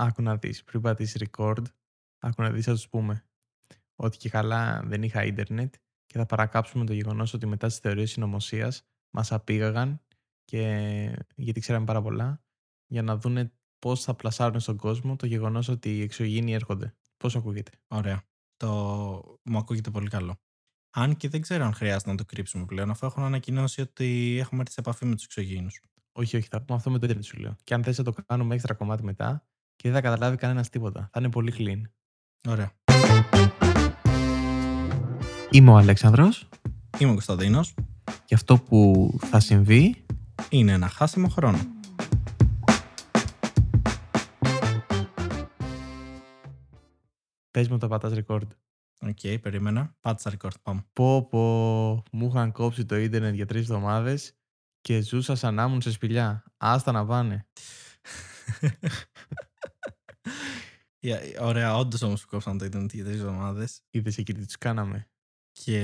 Άκου να δεις, πριν πατήσεις record, άκου να δεις θα τους πούμε ότι και καλά δεν είχα ίντερνετ και θα παρακάψουμε το γεγονός ότι μετά τις θεωρίες συνωμοσίας μας απήγαγαν και γιατί ξέραμε πάρα πολλά για να δούνε πώς θα πλασάρουν στον κόσμο το γεγονός ότι οι εξωγήινοι έρχονται. Πώς ακούγεται. Ωραία. Το... Μου ακούγεται πολύ καλό. Αν και δεν ξέρω αν χρειάζεται να το κρύψουμε πλέον, αφού έχουν ανακοινώσει ότι έχουμε έρθει σε επαφή με τους εξωγήινους. Όχι, όχι, θα πούμε αυτό με το ίντερνετ σου λέω. Και αν θες να το κάνουμε έξτρα κομμάτι μετά και δεν θα καταλάβει κανένας τίποτα. Θα είναι πολύ clean. Ωραία. Είμαι ο Αλέξανδρος Είμαι ο Κωνσταντίνος. και αυτό που θα συμβεί Είναι ένα χάσιμο χρόνου. πες μου το πατάς record. OK, περίμενε. Πάτησα record. Πάμε. Πω πω, μου είχαν κόψει το ίντερνετ για τρεις εβδομάδες και ζούσα σαν να ήμουν σε σπηλιά. Άστα να πάνε. Yeah, ωραία, όντως όμως που κόψαν το Ιντερνετ για τρεις εβδομάδες. Είδες εκεί τις τους κάναμε. Και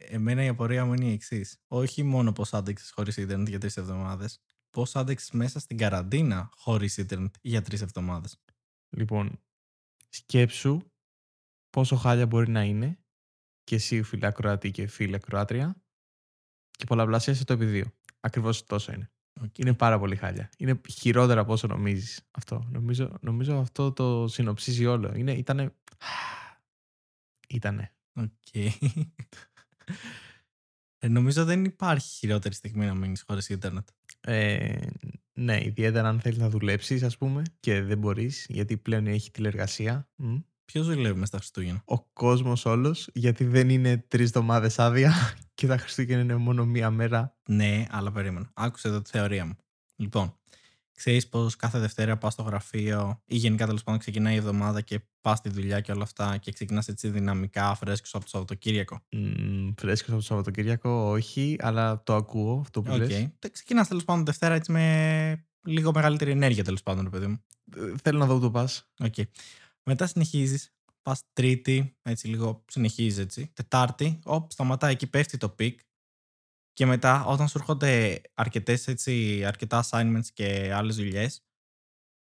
εμένα η απορία μου είναι η εξής. Όχι μόνο πώς άντεξες χωρίς Ιντερνετ για τρεις εβδομάδες, πώς άντεξες μέσα στην καραντίνα χωρίς Ιντερνετ για τρεις εβδομάδες. Λοιπόν, σκέψου πόσο χάλια μπορεί να είναι και εσύ φίλε ακροατή και φίλε ακροάτρια και πολλαπλασίασε το επί δύο. Ακριβώς τόσο είναι. Είναι πάρα πολύ χάλια. Είναι χειρότερα από όσο νομίζεις αυτό. Νομίζω, νομίζω αυτό το συνοψίζει όλο. Είναι, ήτανε... Ήτανε. Οκ. Ε, νομίζω δεν υπάρχει χειρότερη στιγμή να μείνεις χωρίς Ιντερνετ. Ε, ναι, ιδιαίτερα αν θέλεις να δουλέψεις ας πούμε και δεν μπορείς γιατί πλέον έχει τηλεργασία. Μμ. Ποιος δουλεύει μες στα Χριστούγεννα; Ο κόσμος όλος γιατί δεν είναι τρεις εβδομάδες άδεια και τα Χριστούγεννα είναι μόνο μία μέρα. Ναι, αλλά περίμενα. Άκουσε εδώ τη θεωρία μου. Λοιπόν, ξέρεις πως κάθε Δευτέρα πας στο γραφείο ή γενικά τέλος πάντων ξεκινάει η εβδομάδα και πας στη δουλειά και όλα αυτά και ξεκινάς έτσι δυναμικά, φρέσκος από το Σαββατοκύριακο; Μ, Φρέσκος από το Σαββατοκύριακο όχι, αλλά το ακούω αυτό που Οκ. λες. Ξεκινάς τέλος πάντων Δευτέρα έτσι με λίγο μεγαλύτερη ενέργεια τέλος πάντων, ρε παιδί μου. Ε, Θέλω να δω που το πας. Οκ. Μετά συνεχίζεις. Πας Τρίτη, έτσι λίγο συνεχίζεις έτσι. Τετάρτη, οπ, σταματάει εκεί, πέφτει το peak. Και μετά, όταν σου έρχονται αρκετές, έτσι, αρκετά assignments και άλλες δουλειές,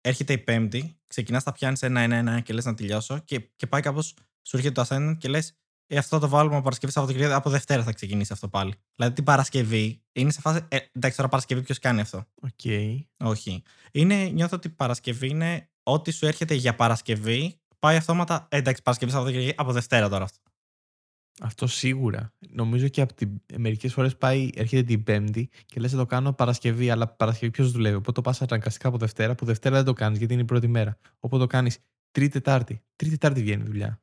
έρχεται η Πέμπτη, ξεκινάς τα πιάνεις ένα-ένα-ένα και λες να τελειώσω. Και, και πάει κάπως, σου έρχεται το assignment και λες, ε, αυτό το βάλουμε από Παρασκευή Σαββατοκύριακο, από Δευτέρα θα ξεκινήσει αυτό πάλι. Δηλαδή την Παρασκευή είναι σε φάση. Ε, εντάξει, τώρα Παρασκευή ποιος κάνει αυτό; Οκ. Όχι. Είναι, νιώθω ότι Παρασκευή είναι ό,τι σου έρχεται για Παρασκευή. Πάει αυτόματα. Ε, εντάξει, Παρασκευή Σαββατοκύριακο από Δευτέρα τώρα αυτό. Αυτό σίγουρα. Νομίζω και από την... μερικές φορές πάει, έρχεται την Πέμπτη και λες: Θα το κάνω Παρασκευή, αλλά Παρασκευή ποιος δουλεύει. Οπότε το πας αναγκαστικά από Δευτέρα, που Δευτέρα δεν το κάνεις γιατί είναι η πρώτη μέρα. Οπότε το κάνεις Τρίτη Τετάρτη. Τρίτη Τετάρτη βγαίνει η δουλειά.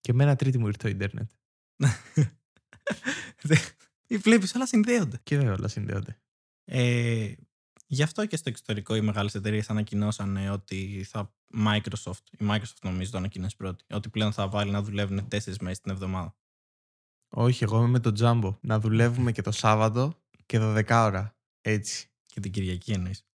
Και εμένα Τρίτη μου ήρθε το Ιντερνετ. Βλέπει, όλα συνδέονται. Και βέβαια όλα συνδέονται. Ε, γι' αυτό και στο εξωτερικό οι μεγάλες εταιρείες ανακοινώσανε ότι θα. Microsoft, η Microsoft νομίζω το ανακοίνωσε πρώτη, ότι πλέον θα βάλει να δουλεύουν τέσσερις μέρες την εβδομάδα. Όχι, εγώ είμαι με το Jumbo. Να δουλεύουμε και το Σάββατο και 12 ώρα. Έτσι. Και την Κυριακή εννοείς.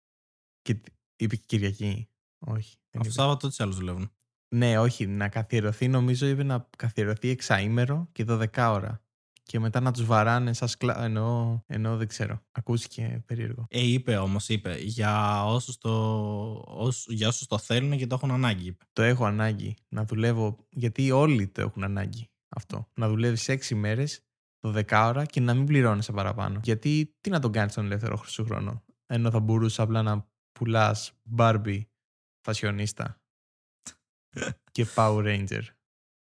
Και τ- είπε και Κυριακή. Όχι. δεν Αυτό είπε. Σάββατο τι άλλους δουλεύουν. Ναι, όχι. Να καθιερωθεί, νομίζω είπε να καθιερωθεί εξαήμερο και 12 ώρα. Και μετά να τους βαράνε σαν σκλα... Εννοώ, εννοώ δεν ξέρω. Ακούστηκε περίεργο. Ε, είπε όμως, είπε, για όσους το, όσους, για όσους το θέλουν και το έχουν ανάγκη. Είπε. Το έχω ανάγκη να δουλεύω, γιατί όλοι το έχουν ανάγκη αυτό. Να δουλεύεις 6 μέρες, 12 ώρα και να μην πληρώνει παραπάνω. Γιατί τι να τον κάνεις τον ελεύθερο σου χρόνο, ενώ θα μπορούσες απλά να πουλάς Barbie φασιονίστα και Power Ranger.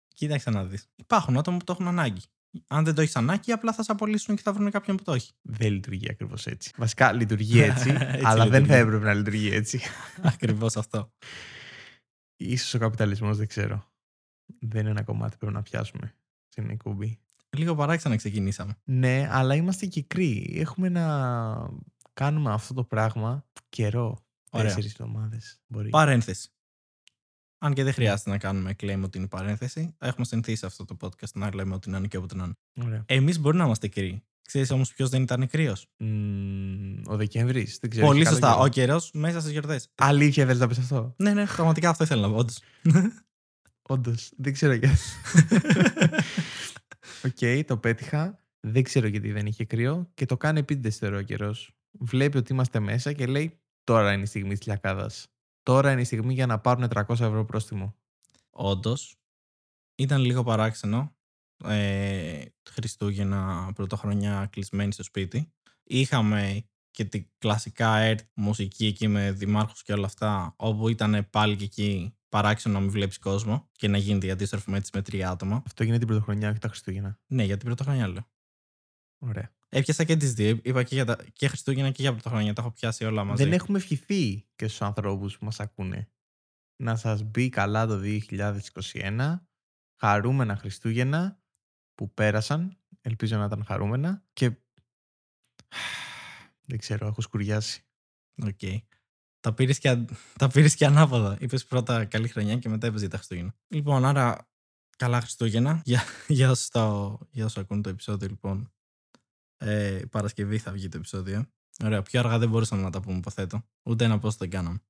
Κοίταξε να δεις. Υπάρχουν άτομα που το έχουν ανάγκη. Αν δεν το έχεις ανάγκη, απλά θα σε απολύσουν και θα βρουν κάποιον που το έχει. Δεν λειτουργεί ακριβώς έτσι. Βασικά λειτουργεί έτσι, Έτσι αλλά δεν θα λειτουργεί. έπρεπε να λειτουργεί έτσι. Ακριβώς αυτό. Ίσως ο καπιταλισμός δεν ξέρω. Δεν είναι ένα κομμάτι που πρέπει να πιάσουμε στην εκπομπή. Λίγο παράξενα ξεκινήσαμε. Ναι, αλλά είμαστε κυκροί. Έχουμε να κάνουμε αυτό το πράγμα καιρό. Ωραία. Τέσσερις εβδομάδες μπορεί. Παρένθεση. Αν και δεν χρειάζεται να κάνουμε claim ότι είναι παρένθεση, έχουμε συνηθίσει αυτό το podcast να λέμε ότι να είναι και όποτε να είναι. Ωραία. Εμείς μπορεί να είμαστε κρύοι. Ξέρεις όμως ποιος δεν ήταν κρύος; Μμμ, ο Δεκέμβρης, δεν ξέρω. Πολύ έχει σωστά. καλό Ο καιρό. καιρός μέσα στις γιορτές. Αλήθεια θες να πεις αυτό. Ναι, ναι, πραγματικά αυτό ήθελα να πω. όντως. Όντως, δεν ξέρω γιατί. Οκ, το πέτυχα. Δεν ξέρω γιατί δεν είχε κρύο και το κάνει επίτηδες θεωρώ ο καιρός. Βλέπει ότι είμαστε μέσα και λέει τώρα είναι η στιγμή της λιακάδας. Τώρα είναι η στιγμή για να πάρουν 300 ευρώ πρόστιμο. Όντως, ήταν λίγο παράξενο. Ε, Χριστούγεννα, πρωτοχρονιά κλεισμένη στο σπίτι. Είχαμε και την κλασικά ΕΡΤ μουσική εκεί με δημάρχους και όλα αυτά, όπου ήταν πάλι και εκεί παράξενο να μην βλέπεις κόσμο και να γίνεται η αντίστροφη με με τρία άτομα. Αυτό γίνεται την πρωτοχρονιά, όχι τα Χριστούγεννα. Ναι, για την πρωτοχρονιά λέω. Ωραία. Έπιασα και τις δύο. Είπα και για τα... και Χριστούγεννα και για πρωτοχρονιά. Τα έχω πιάσει όλα μαζί. Δεν έχουμε ευχηθεί και στους ανθρώπους που μας ακούνε. Να σας μπει καλά το 2021. Χαρούμενα Χριστούγεννα που πέρασαν. Ελπίζω να ήταν χαρούμενα. Και. Δεν ξέρω, έχω σκουριάσει. Οκ. Okay. Τα πήρες και, τα πήρες και ανάποδα. Είπες πρώτα καλή χρονιά και μετά είπες τα Χριστούγεννα. Λοιπόν, άρα καλά Χριστούγεννα. Για, για, όσου, το, για όσου ακούν το επεισόδιο, λοιπόν. Ε, Παρασκευή θα βγει το επεισόδιο. Ωραία, πιο αργά δεν μπορούσαμε να τα πούμε, υποθέτω. Ούτε ένα πώ δεν κάναμε.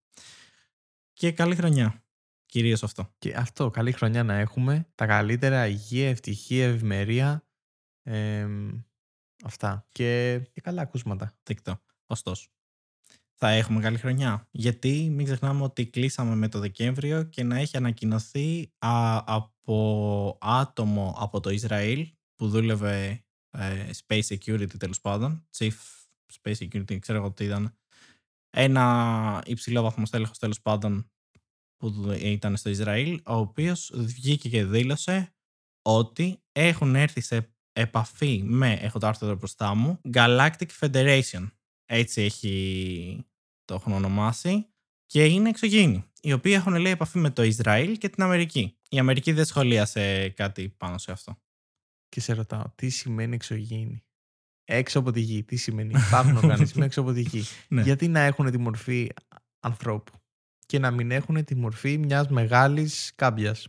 Και καλή χρονιά. Κυρίως αυτό. Και αυτό, καλή χρονιά να έχουμε. Τα καλύτερα υγεία, ευτυχία, ευημερία. Ε, αυτά. Και, και καλά ακούσματα. Δεκτό. Ωστόσο θα έχουμε καλή χρονιά. Γιατί μην ξεχνάμε ότι κλείσαμε με το Δεκέμβριο και να έχει ανακοινωθεί α, από άτομο από το Ισραήλ που δούλευε ε, Space Security τέλος πάντων, Chief Space Security, ξέρω εγώ τι ήταν, ένα υψηλό βαθμό τέλεχο τέλος πάντων που ήταν στο Ισραήλ, ο οποίος βγήκε και δήλωσε ότι έχουν έρθει σε επαφή με, έχω το άρθρο εδώ μπροστά μου, Galactic Federation. Έτσι έχει το έχουν ονομάσει, και είναι εξωγήινοι, οι οποίοι έχουν λέει επαφή με το Ισραήλ και την Αμερική. Η Αμερική δεν σχολίασε κάτι πάνω σε αυτό. Και σε ρωτάω, τι σημαίνει εξωγήινοι. Έξω από τη γη, τι σημαίνει; Υπάρχουν οργανισμοί έξω από τη γη. Ναι. Γιατί να έχουν τη μορφή ανθρώπου και να μην έχουν τη μορφή μιας μεγάλης κάμπιας.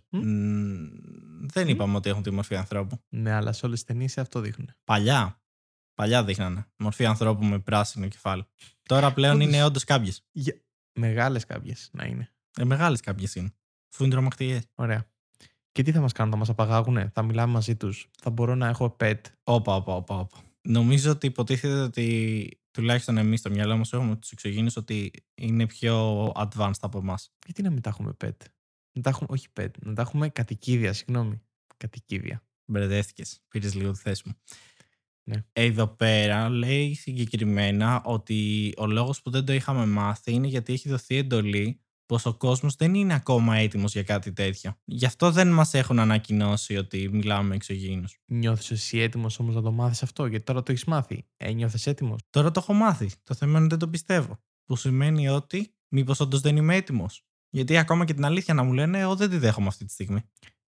δεν είπαμε ότι έχουν τη μορφή ανθρώπου. Ναι, αλλά σε όλες τις ταινίες αυτό δείχνουν. Παλιά. Παλιά δείχνανε. Μορφή ανθρώπου με πράσινο κεφάλι. Τώρα πλέον είναι όντως κάποιε. Για... Μεγάλες κάποιε να είναι. Ε, Μεγάλες κάποιε είναι. Φού είναι τρομακτικέ. Ωραία. Και τι θα μας κάνουν, θα μας απαγάγουνε, θα μιλάμε μαζί τους, θα μπορώ να έχω pet. Όπα, όπα, όπα. όπα. Νομίζω ότι υποτίθεται ότι τουλάχιστον εμείς στο μυαλό μας έχουμε τους εξωγήνους ότι είναι πιο advanced από εμάς. Γιατί να μην τα έχουμε pet; Να τα έχουμε, όχι pet, να τα έχουμε κατοικίδια, συγγνώμη. Κατοικίδια. Μπερδεύτηκες. Πήρες λίγο τη θέση μου. Ναι. Εδώ πέρα λέει συγκεκριμένα ότι ο λόγος που δεν το είχαμε μάθει είναι γιατί έχει δοθεί εντολή πως ο κόσμος δεν είναι ακόμα έτοιμος για κάτι τέτοιο. Γι' αυτό δεν μας έχουν ανακοινώσει ότι μιλάμε με εξωγήινους. Νιώθεις εσύ έτοιμος όμως να το μάθεις αυτό γιατί τώρα το έχεις μάθει. Ε, νιώθεις έτοιμος. Τώρα το έχω μάθει. Το θέμα είναι δεν το πιστεύω. Που σημαίνει ότι μήπως όντως δεν είμαι έτοιμος. Γιατί ακόμα και την αλήθεια να μου λένε, εγώ δεν τη δέχομαι αυτή τη στιγμή.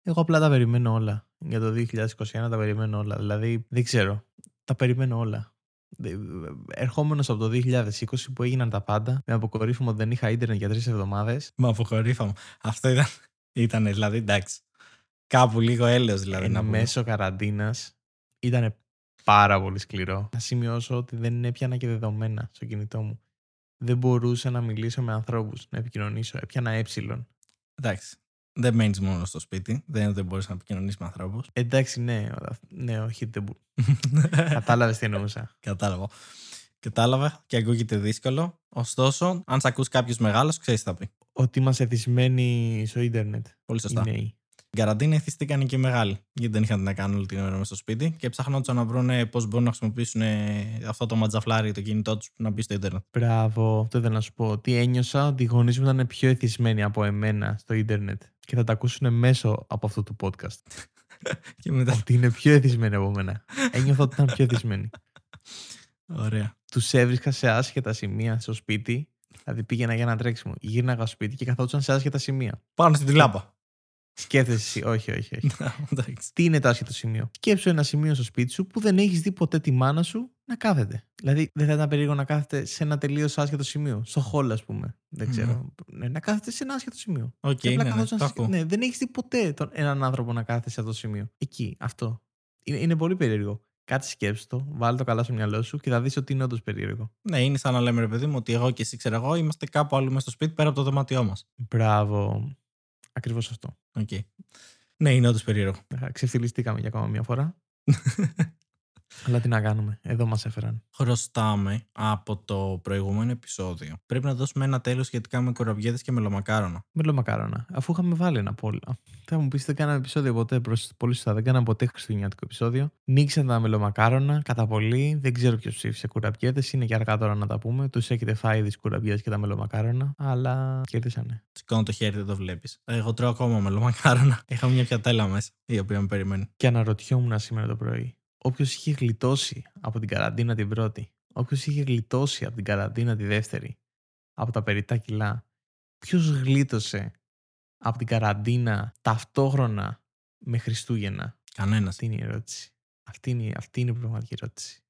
Εγώ απλά τα περιμένω όλα. Για το 2021 τα περιμένω όλα. Δηλαδή, δεν ξέρω. Τα περιμένω όλα. Ερχόμενος από το 2020 που έγιναν τα πάντα, με αποκορύφωμα ότι δεν είχα ίντερνετ για τρεις εβδομάδες. Με αποκορύφωμα. Αυτό ήταν, ήταν δηλαδή εντάξει. Κάπου λίγο έλεος δηλαδή. Ένα μέσο καραντίνας ήταν πάρα πολύ σκληρό. Να σημειώσω ότι δεν έπιανα και δεδομένα στο κινητό μου. Δεν μπορούσα να μιλήσω με ανθρώπους, να επικοινωνήσω. Έπιανα ε. Εντάξει δεν μένεις μόνο στο σπίτι. Δεν, δεν μπορείς να επικοινωνήσεις με ανθρώπους. Εντάξει, ναι. Ναι, όχι. Δεν μπο... Κατάλαβες τι εννοούσα. Κατάλαβα. Κατάλαβα και ακούγεται δύσκολο. Ωστόσο, αν σε ακούς κάποιος μεγάλος, ξέρεις τι θα πει. Ότι είμαστε εθισμένοι στο ίντερνετ. Πολύ σωστά. Οι καραντίνα εθιστήκαν και οι μεγάλοι. Γιατί δεν είχαν τι να κάνουν όλη την ώρα μέσα στο σπίτι και ψαχνόντουσαν να βρουν πώς μπορούν να χρησιμοποιήσουν αυτό το ματζαφλάρι το κινητό τους να μπει στο Ιντερνετ. Μπράβο, αυτό ήθελα να σου πω. Τι ένιωσα ότι οι γονείς μου ήταν πιο εθισμένοι από εμένα στο Ιντερνετ και θα τα ακούσουν μέσω από αυτό το podcast. και μετά... Ότι είναι πιο εθισμένοι από μένα. Ένιωθα ότι ήταν πιο εθισμένοι. Ωραία. Τους έβρισκα σε άσχετα σημεία στο σπίτι. Δηλαδή πήγαινα για ένα τρέξιμο. Γύρναγα στο σπίτι και καθόντουσαν σε άσχετα σημεία. Πάνω στην τηλάπα. Σκέφτεσαι εσύ, όχι, όχι. όχι. Τι είναι το άσχετο σημείο; Σκέψου ένα σημείο στο σπίτι σου που δεν έχεις δει ποτέ τη μάνα σου να κάθεται. Δηλαδή, δεν θα ήταν περίεργο να κάθεται σε ένα τελείως άσχετο σημείο. Στο χώλ, ας πούμε. Δεν ξέρω. Ναι, να κάθεται σε ένα άσχετο σημείο. Okay, ναι, ναι, ναι, δεν έχεις δει ποτέ τον, έναν άνθρωπο να κάθεται σε αυτό το σημείο. Εκεί, αυτό. Είναι, είναι πολύ περίεργο. Κάτι σκέψου το, βάλει το καλά στο μυαλό σου και θα δεις ότι είναι όντως περίεργο. Ναι, είναι σαν να λέμε, ρε παιδί μου, ότι εγώ και εσύ, ξέρω εγώ, είμαστε κάπου άλλο μέσα στο σπίτι πέρα από το δωμάτιό μας. Μπράβο. Ακριβώς αυτό. Okay. Ναι, είναι όντως περίεργο. Ξεφτυλιστήκαμε για ακόμα μια φορά. Αλλά τι να κάνουμε. Εδώ μας έφεραν. Χρωστάμε από το προηγούμενο επεισόδιο. Πρέπει να δώσουμε ένα τέλος σχετικά με κοραβιέδε και μελομακάρονα. Μελομακάρονα. Αφού είχαμε βάλει ένα πόλο. Θα μου πεις δεν κάναμε επεισόδιο ποτέ. Προς πολύ σωστά. Δεν κάναμε ποτέ χριστουγεννιάτικο επεισόδιο. Νίξαν τα μελομακάρονα κατά πολύ. Δεν ξέρω ποιος ψήφισε κουραμπιέδες. Είναι και αργά τώρα να τα πούμε. Τους έχετε φάει τις κουραμπιέδες και τα μελομακάρονα. Αλλά κέρδισανε. Σηκώνω το χέρι, δεν το βλέπεις. Εγώ τρώω ακόμα μελομακάρονα. Είχα μια πιατέλα μέσα, η οποία με περιμένει. Και αναρωτιόμουν σήμερα το πρωί. Όποιος είχε γλιτώσει από την καραντίνα την πρώτη, όποιος είχε γλιτώσει από την καραντίνα τη δεύτερη, από τα περιτά κιλά, ποιος γλίτωσε από την καραντίνα ταυτόχρονα με Χριστούγεννα; Κανένας. Αυτή είναι η ερώτηση. Αυτή είναι, αυτή είναι η πραγματική ερώτηση.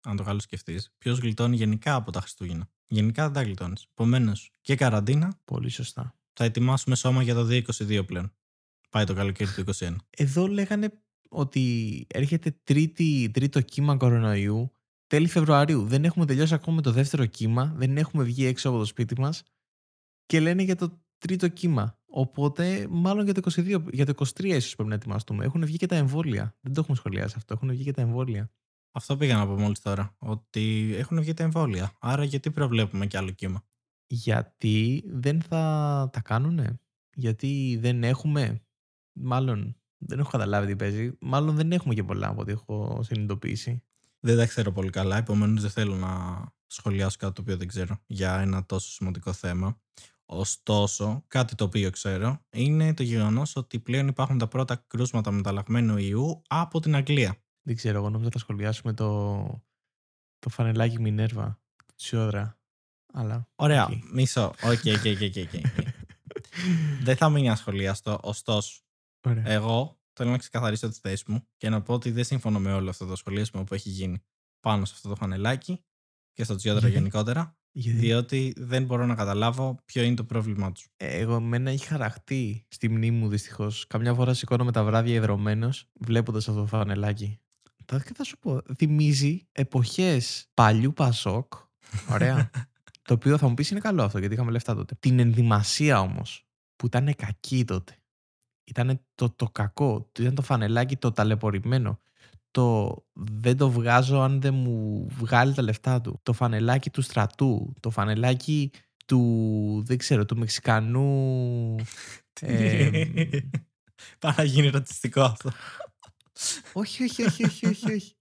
Αν το καλό σκεφτείς. Ποιος γλιτώνει γενικά από τα Χριστούγεννα; Γενικά δεν τα γλιτώνεις. Επομένως και καραντίνα. Πολύ σωστά. Θα ετοιμάσουμε σώμα για το 2022 πλέον. Πάει το καλοκαίρι του 2021. Εδώ λέγανε ότι έρχεται τρίτη, τρίτο κύμα κορονοϊού τέλη Φεβρουαρίου. Δεν έχουμε τελειώσει ακόμα με το δεύτερο κύμα, δεν έχουμε βγει έξω από το σπίτι μας και λένε για το τρίτο κύμα. Οπότε, μάλλον για το 22, για το 23 ίσως πρέπει να ετοιμαστούμε. Έχουν βγει και τα εμβόλια. Δεν το έχουμε σχολιάσει αυτό. Έχουν βγει και τα εμβόλια. Αυτό πήγα να πω μόλις τώρα. Ότι έχουν βγει τα εμβόλια. Άρα γιατί προβλέπουμε κι άλλο κύμα; Γιατί δεν θα τα κάνουνε. Γιατί δεν έχουμε. Μάλλον δεν έχω καταλάβει τι παίζει. Μάλλον δεν έχουμε και πολλά από ό,τι έχω συνειδητοποιήσει. Δεν τα ξέρω πολύ καλά, επομένως δεν θέλω να σχολιάσω κάτι το οποίο δεν ξέρω για ένα τόσο σημαντικό θέμα. Ωστόσο, κάτι το οποίο ξέρω είναι το γεγονός ότι πλέον υπάρχουν τα πρώτα κρούσματα μεταλλαγμένου ιού από την Αγγλία. Δεν ξέρω, εγώ νόμιζα θα σχολιάσουμε το, το φανελάκι Μινέρβα, Τσιόδρα. Αλλά. Ωραία, οκ. μισό. Οκ, οκ, οκ, οκ, οκ. Δεν θα μείνει ασχολιαστό, ωστόσο, Ωραία. εγώ θέλω να ξεκαθαρίσω τη θέση μου και να πω ότι δεν συμφωνώ με όλο αυτό το σχολιασμό που έχει γίνει πάνω σε αυτό το φανελάκι και στο Τσιόδρα Γιατί; γενικότερα, Γιατί; διότι δεν μπορώ να καταλάβω ποιο είναι το πρόβλημά τους. Ε, εγώ εμένα έχει χαραχτεί στη μνήμη μου δυστυχώς. Καμιά φορά σηκώνομαι τα βράδια ιδρωμένος βλέποντας αυτό το φανελάκι. Θα, και θα σου πω, θυμίζει εποχές παλιού Πασόκ. Ωραία. το οποίο θα μου πεις είναι καλό αυτό γιατί είχαμε λεφτά τότε. Την ενδυμασία όμως που ήταν κακή τότε. Ήταν το, το κακό. Ήταν το φανελάκι το ταλαιπωρημένο. Το δεν το βγάζω αν δεν μου βγάλει τα λεφτά του. Το φανελάκι του στρατού. Το φανελάκι του, δεν ξέρω, του Μεξικανού... ε, Πάρα να γίνει ρατσιστικό αυτό. όχι, όχι, όχι, όχι, όχι, όχι.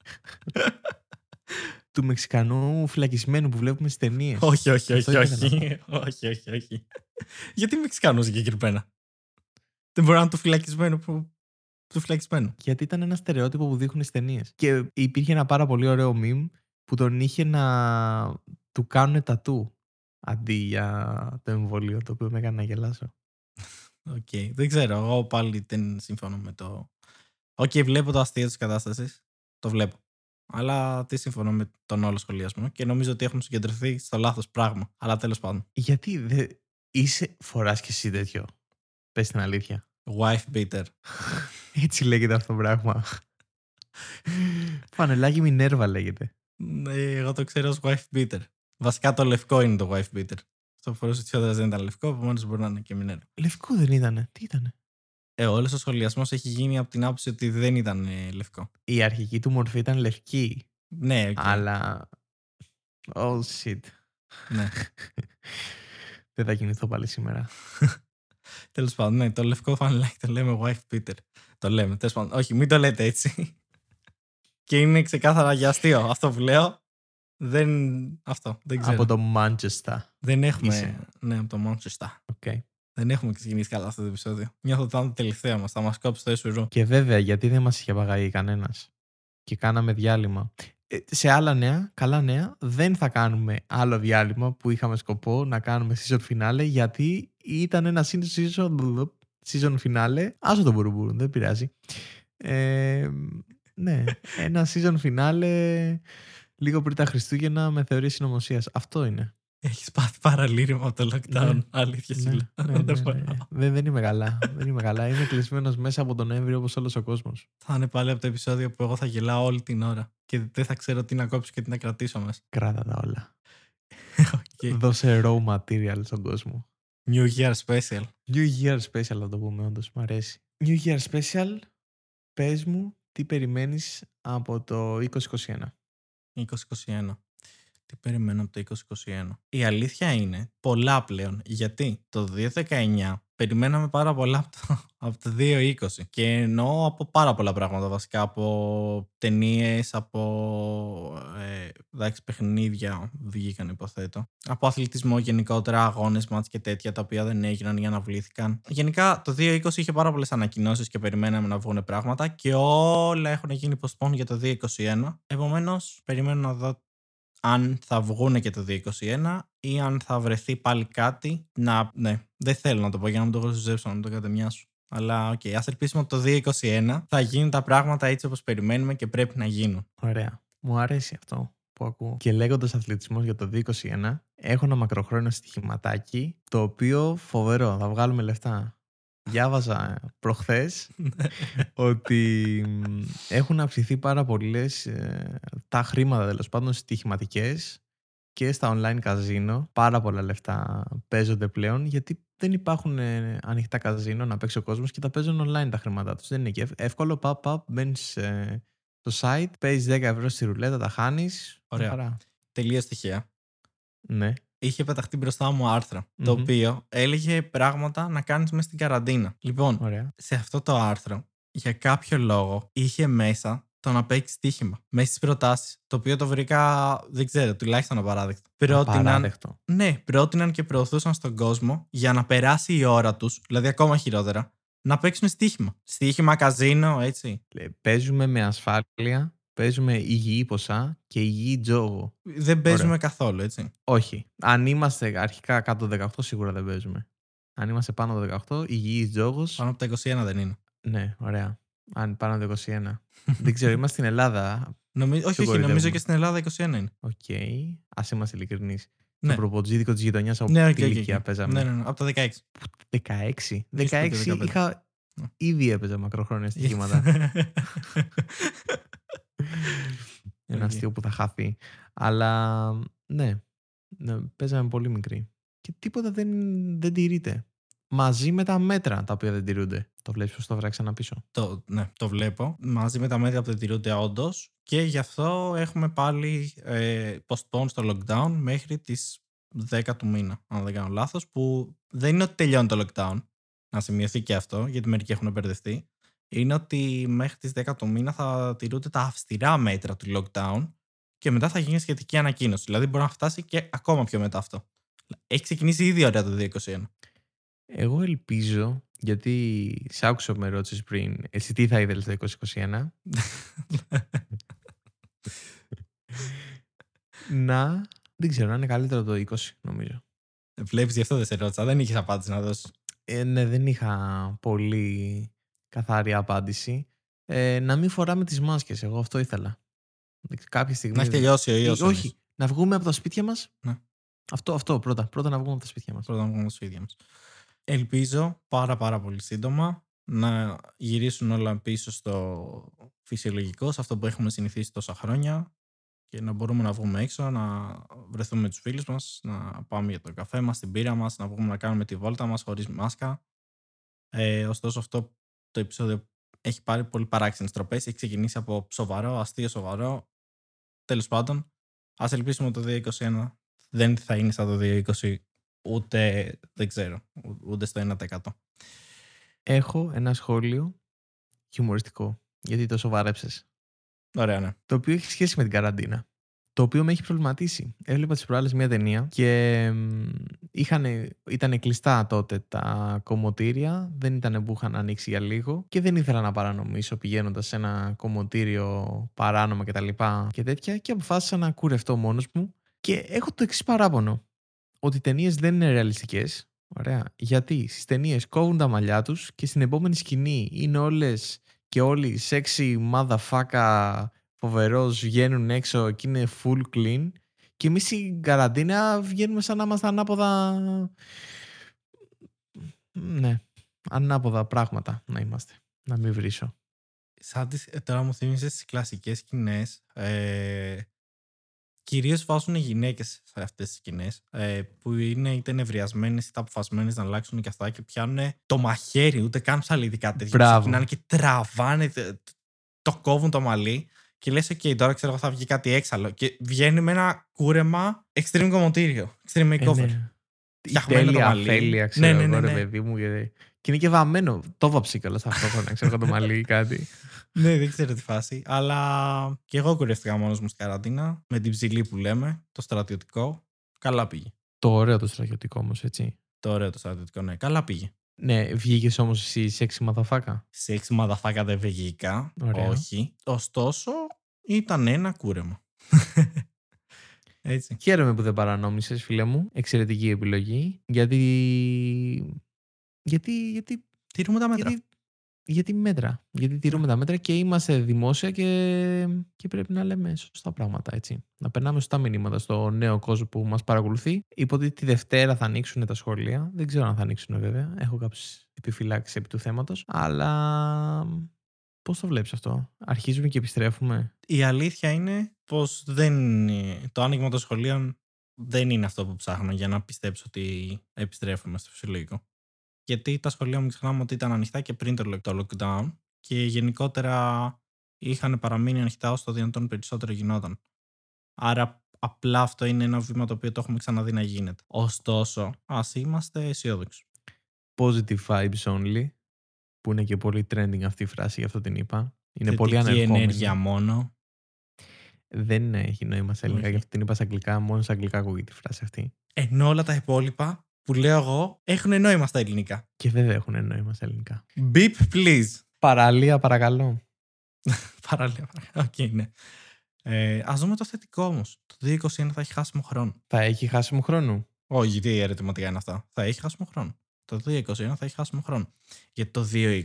του Μεξικανού φυλακισμένου που βλέπουμε στις ταινίες. όχι, όχι, Αυτό όχι, ήθελα να όχι. όχι, όχι, όχι. Γιατί Μεξικανό συγκεκριμένα; Δεν μπορεί να είναι το φυλακισμένο που. του φυλακισμένου. Γιατί ήταν ένα στερεότυπο που δείχνουν στις ταινίες. Και υπήρχε ένα πάρα πολύ ωραίο meme που τον είχε να του κάνουν τατού αντί για το εμβόλιο, το οποίο με έκανε να γελάσω. Οκ. Δεν ξέρω. Εγώ πάλι δεν συμφωνώ με το. Οκ, βλέπω το αστείο της κατάστασης. Το βλέπω. Αλλά δε συμφωνώ με τον όλο σχολιασμό και νομίζω ότι έχουμε συγκεντρωθεί στο λάθος πράγμα. Αλλά τέλος πάντων. Γιατί δε... είσαι, φοράς και εσύ τέτοιο. Πες την αλήθεια. Wife beater. Έτσι λέγεται αυτό το πράγμα. Φανελάκι Μινέρβα λέγεται. Ναι, εγώ το ξέρω ως wife beater. Βασικά το λευκό είναι το wife beater. Αυτό που φορούσε τη δεν ήταν λευκό, επομένως μπορεί να είναι και Μινέρβα. Λευκό δεν ήτανε. Τι ήτανε; Ε, όλος ο σχολιασμός έχει γίνει από την άποψη ότι δεν ήταν ε, λευκό. Η αρχική του μορφή ήταν λευκή. Ναι, οκ. Αλλά. Oh shit. ναι. δεν θα κινηθώ πάλι σήμερα. Τέλος πάντων, ναι, το λευκό φανελάκι το λέμε wife beater. Το λέμε. Τέλος πάντων, όχι, μην το λέτε έτσι. και είναι ξεκάθαρα για αστείο αυτό που λέω. Δεν. Αυτό. Δεν ξέρω. Από το Manchester. Δεν έχουμε. είσαι. Ναι, από το Manchester. Okay. Δεν έχουμε ξεκινήσει καλά αυτό το επεισόδιο. Νιώθω ότι θα είναι το τελευταίο μας. Θα μας κόψει το έσουρου. Και βέβαια, γιατί δεν μας είχε παγάει κανένας; Και κάναμε διάλειμμα. Ε, σε άλλα νέα, καλά νέα, δεν θα κάνουμε άλλο διάλειμμα που είχαμε σκοπό να κάνουμε season finale γιατί ήταν ένα season, season finale. Άσο το μπουρουμπουρου, δεν πειράζει. Ε, ναι, ένα season finale λίγο πριν τα Χριστούγεννα με θεωρία συνωμοσίας. Αυτό είναι. Έχεις πάθει παραλήρημα από το lockdown. Ναι. Αλήθεια σου Ναι, λέω. ναι, ναι, Δεν ναι, μπορώ. ναι. Δεν, δεν είμαι καλά. δεν είμαι καλά. Είμαι κλεισμένος μέσα από τον Νοέμβριο όπως όλος ο κόσμος. Θα είναι πάλι από το επεισόδιο που εγώ θα γελάω όλη την ώρα και δεν θα ξέρω τι να κόψω και τι να κρατήσω μέσα. Κράτα τα όλα. Okay. Δώσε raw material στον κόσμο. New Year Special. New Year Special θα το πούμε όντως, μ' αρέσει. New Year Special, πες μου τι περιμένεις από το 2021. 2021. Τι περιμένω από το 2021. Η αλήθεια είναι πολλά πλέον. Γιατί το 2019 περιμέναμε πάρα πολλά από το, από το 2020. Και εννοώ από πάρα πολλά πράγματα βασικά. Από ταινίες, από ε, εντάξει, παιχνίδια βγήκαν υποθέτω. Από αθλητισμό γενικότερα, αγώνες, μάτς και τέτοια τα οποία δεν έγιναν ή αναβλήθηκαν. Γενικά το 2020 είχε πάρα πολλές ανακοινώσεις και περιμέναμε να βγουν πράγματα και όλα έχουν γίνει postpone για το 2021. Επομένως, περιμένω να δω αν θα βγουν και το 2021 ή αν θα βρεθεί πάλι κάτι να... Ναι, δεν θέλω να το πω για να μην το γρουσουζέψω, να μην το γκαντεμιάσω. Αλλά οκ, okay, ας ελπίσουμε ότι το 2021 θα γίνουν τα πράγματα έτσι όπως περιμένουμε και πρέπει να γίνουν. Ωραία. Μου αρέσει αυτό που ακούω. Και λέγοντας αθλητισμός για το 2021, έχω ένα μακροχρόνιο στοιχηματάκι το οποίο φοβερό, θα βγάλουμε λεφτά. Διάβαζα προχθές ότι έχουν αυξηθεί πάρα πολλές ε, τα χρήματα τέλος πάντων στοιχηματικές και στα online καζίνο. Πάρα πολλά λεφτά παίζονται πλέον γιατί δεν υπάρχουν ε, ανοιχτά καζίνο να παίξει ο κόσμος και τα παίζουν online τα χρήματά τους. Δεν είναι και εύκολο. Παπ, παπ, μπαίνεις ε, στο site, παίζεις 10 ευρώ στη ρουλέτα, τα χάνεις. Ωραία. Τελεία στοιχεία. Ναι είχε πεταχτεί μπροστά μου άρθρο, το οποίο έλεγε πράγματα να κάνεις μέσα στην καραντίνα. Λοιπόν, σε αυτό το άρθρο, για κάποιο λόγο, είχε μέσα το να παίξεις στοίχημα μέσα στι προτάσεις. Το οποίο το βρήκα, δεν ξέρω, τουλάχιστον απαράδεκτο. Πρότειναν, ναι, πρότειναν και προωθούσαν στον κόσμο για να περάσει η ώρα τους, δηλαδή ακόμα χειρότερα, να παίξουν στοίχημα. Στοίχημα, καζίνο, έτσι. Παίζουμε με ασφάλεια Παίζουμε υγιή ποσά και υγιή τζόγο. Δεν παίζουμε καθόλου, έτσι. Όχι. Αν είμαστε αρχικά κάτω από 18, σίγουρα δεν παίζουμε. Αν είμαστε πάνω από 18, υγιής τζόγος. Πάνω από τα 21 δεν είναι. Ναι, ωραία. Αν πάνω από τα 21. δεν ξέρω, είμαστε στην Ελλάδα. Νομι... όχι, όχι, νομίζω και στην Ελλάδα 21 είναι. Οκ. Okay. Ας είμαστε ειλικρινείς. Ναι. Το προπατζίδικο της γειτονιάς από ναι, okay, την ηλικία okay. παίζαμε. Ναι, ναι, ναι, από τα 16. 16. 16 είχα. Ήδη έπαιζα μακροχρόνια στοιχήματα. Ένα αστείο που θα χάθει. Αλλά ναι, ναι, παίζαμε πολύ μικρή. Και τίποτα δεν, δεν τηρείται. Μαζί με τα μέτρα τα οποία δεν τηρούνται. Το βλέπεις πώ το βράξει να πίσω. Το, ναι, το βλέπω. Μαζί με τα μέτρα που δεν τηρούνται όντως. Και γι' αυτό έχουμε πάλι ε, postpone στο lockdown μέχρι τις 10 του μήνα, αν δεν κάνω λάθος. Που δεν είναι ότι τελειώνει το lockdown. Να σημειωθεί και αυτό, γιατί μερικοί έχουν μπερδευτεί είναι ότι μέχρι τις 10 του μήνα θα τηρούνται τα αυστηρά μέτρα του lockdown και μετά θα γίνει σχετική ανακοίνωση. Δηλαδή μπορεί να φτάσει και ακόμα πιο μετά αυτό. Έχει ξεκινήσει ήδη ωραία το 2021. Εγώ ελπίζω, γιατί σ' άκουσα με ρώτησες πριν, εσύ τι θα ήθελες το 2021. να, δεν ξέρω, να είναι καλύτερο το 20 νομίζω. Βλέπεις γι' αυτό δεν σε ρώτησα, δεν είχες απάντηση να δώσεις. Ε, ναι, δεν είχα πολύ καθαρή απάντηση. Ε, να μην φοράμε τις μάσκες. Εγώ αυτό ήθελα. Κάποια στιγμή... Να έχει τελειώσει ο ιός. Όχι. Να βγούμε από τα σπίτια μας. Ναι. Αυτό, αυτό πρώτα. Πρώτα να βγούμε από τα σπίτια μας. Πρώτα να βγούμε από τα σπίτια μας. Ελπίζω πάρα πάρα πολύ σύντομα να γυρίσουν όλα πίσω στο φυσιολογικό, σε αυτό που έχουμε συνηθίσει τόσα χρόνια και να μπορούμε να βγούμε έξω, να βρεθούμε με τους φίλους μας, να πάμε για το καφέ μας, την πύρα μας, να βγούμε να κάνουμε τη βόλτα μας χωρίς μάσκα. Ε, ωστόσο αυτό το επεισόδιο έχει πάρει πολύ παράξενες τροπές. Έχει ξεκινήσει από σοβαρό, αστείο, σοβαρό. Τέλος πάντων, ας ελπίσουμε ότι το 2021 δεν θα είναι σαν το 2020 ούτε, δεν ξέρω, ούτε στο 1%. Έχω ένα σχόλιο χιουμοριστικό, γιατί το σοβαρέψες. Ωραία, ναι. Το οποίο έχει σχέση με την καραντίνα το οποίο με έχει προβληματίσει. Έβλεπα τις προάλλες μια ταινία και ήταν κλειστά τότε τα κομμωτήρια, δεν ήταν που είχαν ανοίξει για λίγο και δεν ήθελα να παρανομήσω πηγαίνοντας σε ένα κομμωτήριο παράνομα κτλ. Και, και τέτοια και αποφάσισα να κουρευτώ μόνος μου και έχω το εξής παράπονο. Ότι οι ταινίες δεν είναι ρεαλιστικές. Ωραία. Γιατί στις ταινίες κόβουν τα μαλλιά τους και στην επόμενη σκηνή είναι όλες και όλοι sexy motherfucker φοβερός, βγαίνουν έξω και είναι full clean. Και εμείς στην καραντίνα βγαίνουμε σαν να είμαστε ανάποδα. Ναι, ανάποδα πράγματα να είμαστε. Να μην βρίσω. Σαν τις, ε, τώρα μου θύμισες τις κλασικές σκηνές. Ε, Κυρίως βάζουν οι γυναίκες σε αυτές τις σκηνές ε, που είναι είτε νευριασμένες είτε αποφασμένες να αλλάξουν και αυτά και πιάνουν το μαχαίρι, ούτε καν ψαλιδικά τέτοια. Μπράβο. και τραβάνε το κόβουν το μαλλί και λες, OK, τώρα ξέρω εγώ θα βγει κάτι έξαλλο. Και βγαίνει με ένα κούρεμα extreme κομμωτήριο. Extreme Ε, makeover. ναι. Η Φτιαχμένο το τέλεια μαλλί. αφέλεια, ξέρω Ναι, ναι, εγώ, ναι, ρε ναι. παιδί μου. Και, και είναι και βαμμένο. Το βάψει κιόλα ταυτόχρονα, ξέρω εγώ το μαλλί ή κάτι. Ναι, δεν ξέρω τι φάση. Αλλά και εγώ κουρεύτηκα μόνος μου στην καραντίνα. Με την ψηλή που λέμε, το στρατιωτικό. Καλά πήγε. Το ωραίο το στρατιωτικό όμως, έτσι. Το ωραίο το στρατιωτικό, ναι. Καλά πήγε. Ναι, βγήκες όμως εσύ σεξι μαδαφάκα. Σε έξι μαδαφάκα δεν βγήκα. Ωραία. Όχι. Ωστόσο, ήταν ένα κούρεμα. Έτσι. Χαίρομαι που δεν παρανόμησες, φίλε μου. Εξαιρετική επιλογή. Γιατί. Γιατί. Γιατί. Τηρούμε τα μέτρα. Γιατί, γιατί μέτρα. Γιατί τηρούμε τα μέτρα και είμαστε δημόσια και, και πρέπει να λέμε σωστά πράγματα, έτσι. Να περνάμε σωστά μηνύματα στο νέο κόσμο που μας παρακολουθεί. Υποτίθεται τη Δευτέρα θα ανοίξουν τα σχολεία. Δεν ξέρω αν θα ανοίξουν βέβαια. Έχω κάποιες επιφυλάξεις επί του θέματος. Αλλά πώς το βλέπεις αυτό; Αρχίζουμε και επιστρέφουμε; Η αλήθεια είναι πως δεν, το άνοιγμα των σχολείων δεν είναι αυτό που ψάχνω για να πιστέψω ότι επιστρέφουμε στο φυσιολογικό. Γιατί τα σχολεία μην ξεχνάμε ότι ήταν ανοιχτά και πριν το lock- το lockdown και γενικότερα είχαν παραμείνει ανοιχτά όσο το δυνατόν περισσότερο γινόταν. Άρα απλά αυτό είναι ένα βήμα το οποίο το έχουμε ξαναδεί να γίνεται. Ωστόσο, ας είμαστε αισιόδοξοι. Positive vibes only. Που είναι και πολύ trending αυτή η φράση, γι' αυτό την είπα. Είναι πολύ Θετική ανερχόμενη. ενέργεια μόνο. Δεν έχει νόημα σε ελληνικά, Όχι. γι' αυτό την είπα σε αγγλικά. Μόνο σε αγγλικά ακούγεται η φράση αυτή. Ενώ όλα τα υπόλοιπα που λέω εγώ έχουν νόημα στα ελληνικά. Και βέβαια έχουν νόημα σε ελληνικά. Beach please. Παραλία, παρακαλώ. Παραλία. Οκ, ναι. Ε, ας δούμε το θετικό όμως. Το 2021 θα έχει χάσιμο χρόνο. Θα έχει χάσιμο χρόνο; Όχι, τι ερωτηματικά είναι αυτά. Θα έχει χάσιμο χρόνο. Το 2021 θα έχει χάσιμο χρόνο. Γιατί το 2020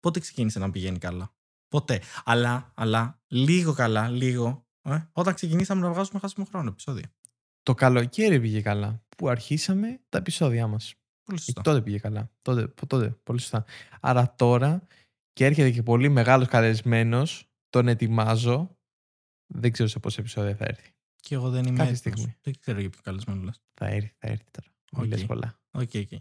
πότε ξεκίνησε να πηγαίνει καλά; Ποτέ. Αλλά, αλλά, λίγο καλά, λίγο. Ε, όταν ξεκινήσαμε να βγάζουμε χάσιμο χρόνο επεισόδια. Το καλοκαίρι πήγε καλά. Που αρχίσαμε τα επεισόδια μας. Πολύ σωστά. Τότε πήγε καλά. Τότε, πο- τότε, πολύ σωστά. Άρα τώρα και έρχεται και πολύ μεγάλος καλεσμένος. Τον ετοιμάζω. Δεν ξέρω σε πόσα επεισόδια θα έρθει. Και εγώ δεν είμαι Κάποια έτοιμος. στιγμή. Δεν ξέρω για ποιο καλεσμένο λες. Θα έρθει, θα έρθει τώρα. Μην Οκ. λες πολλά. Οκ, οκ.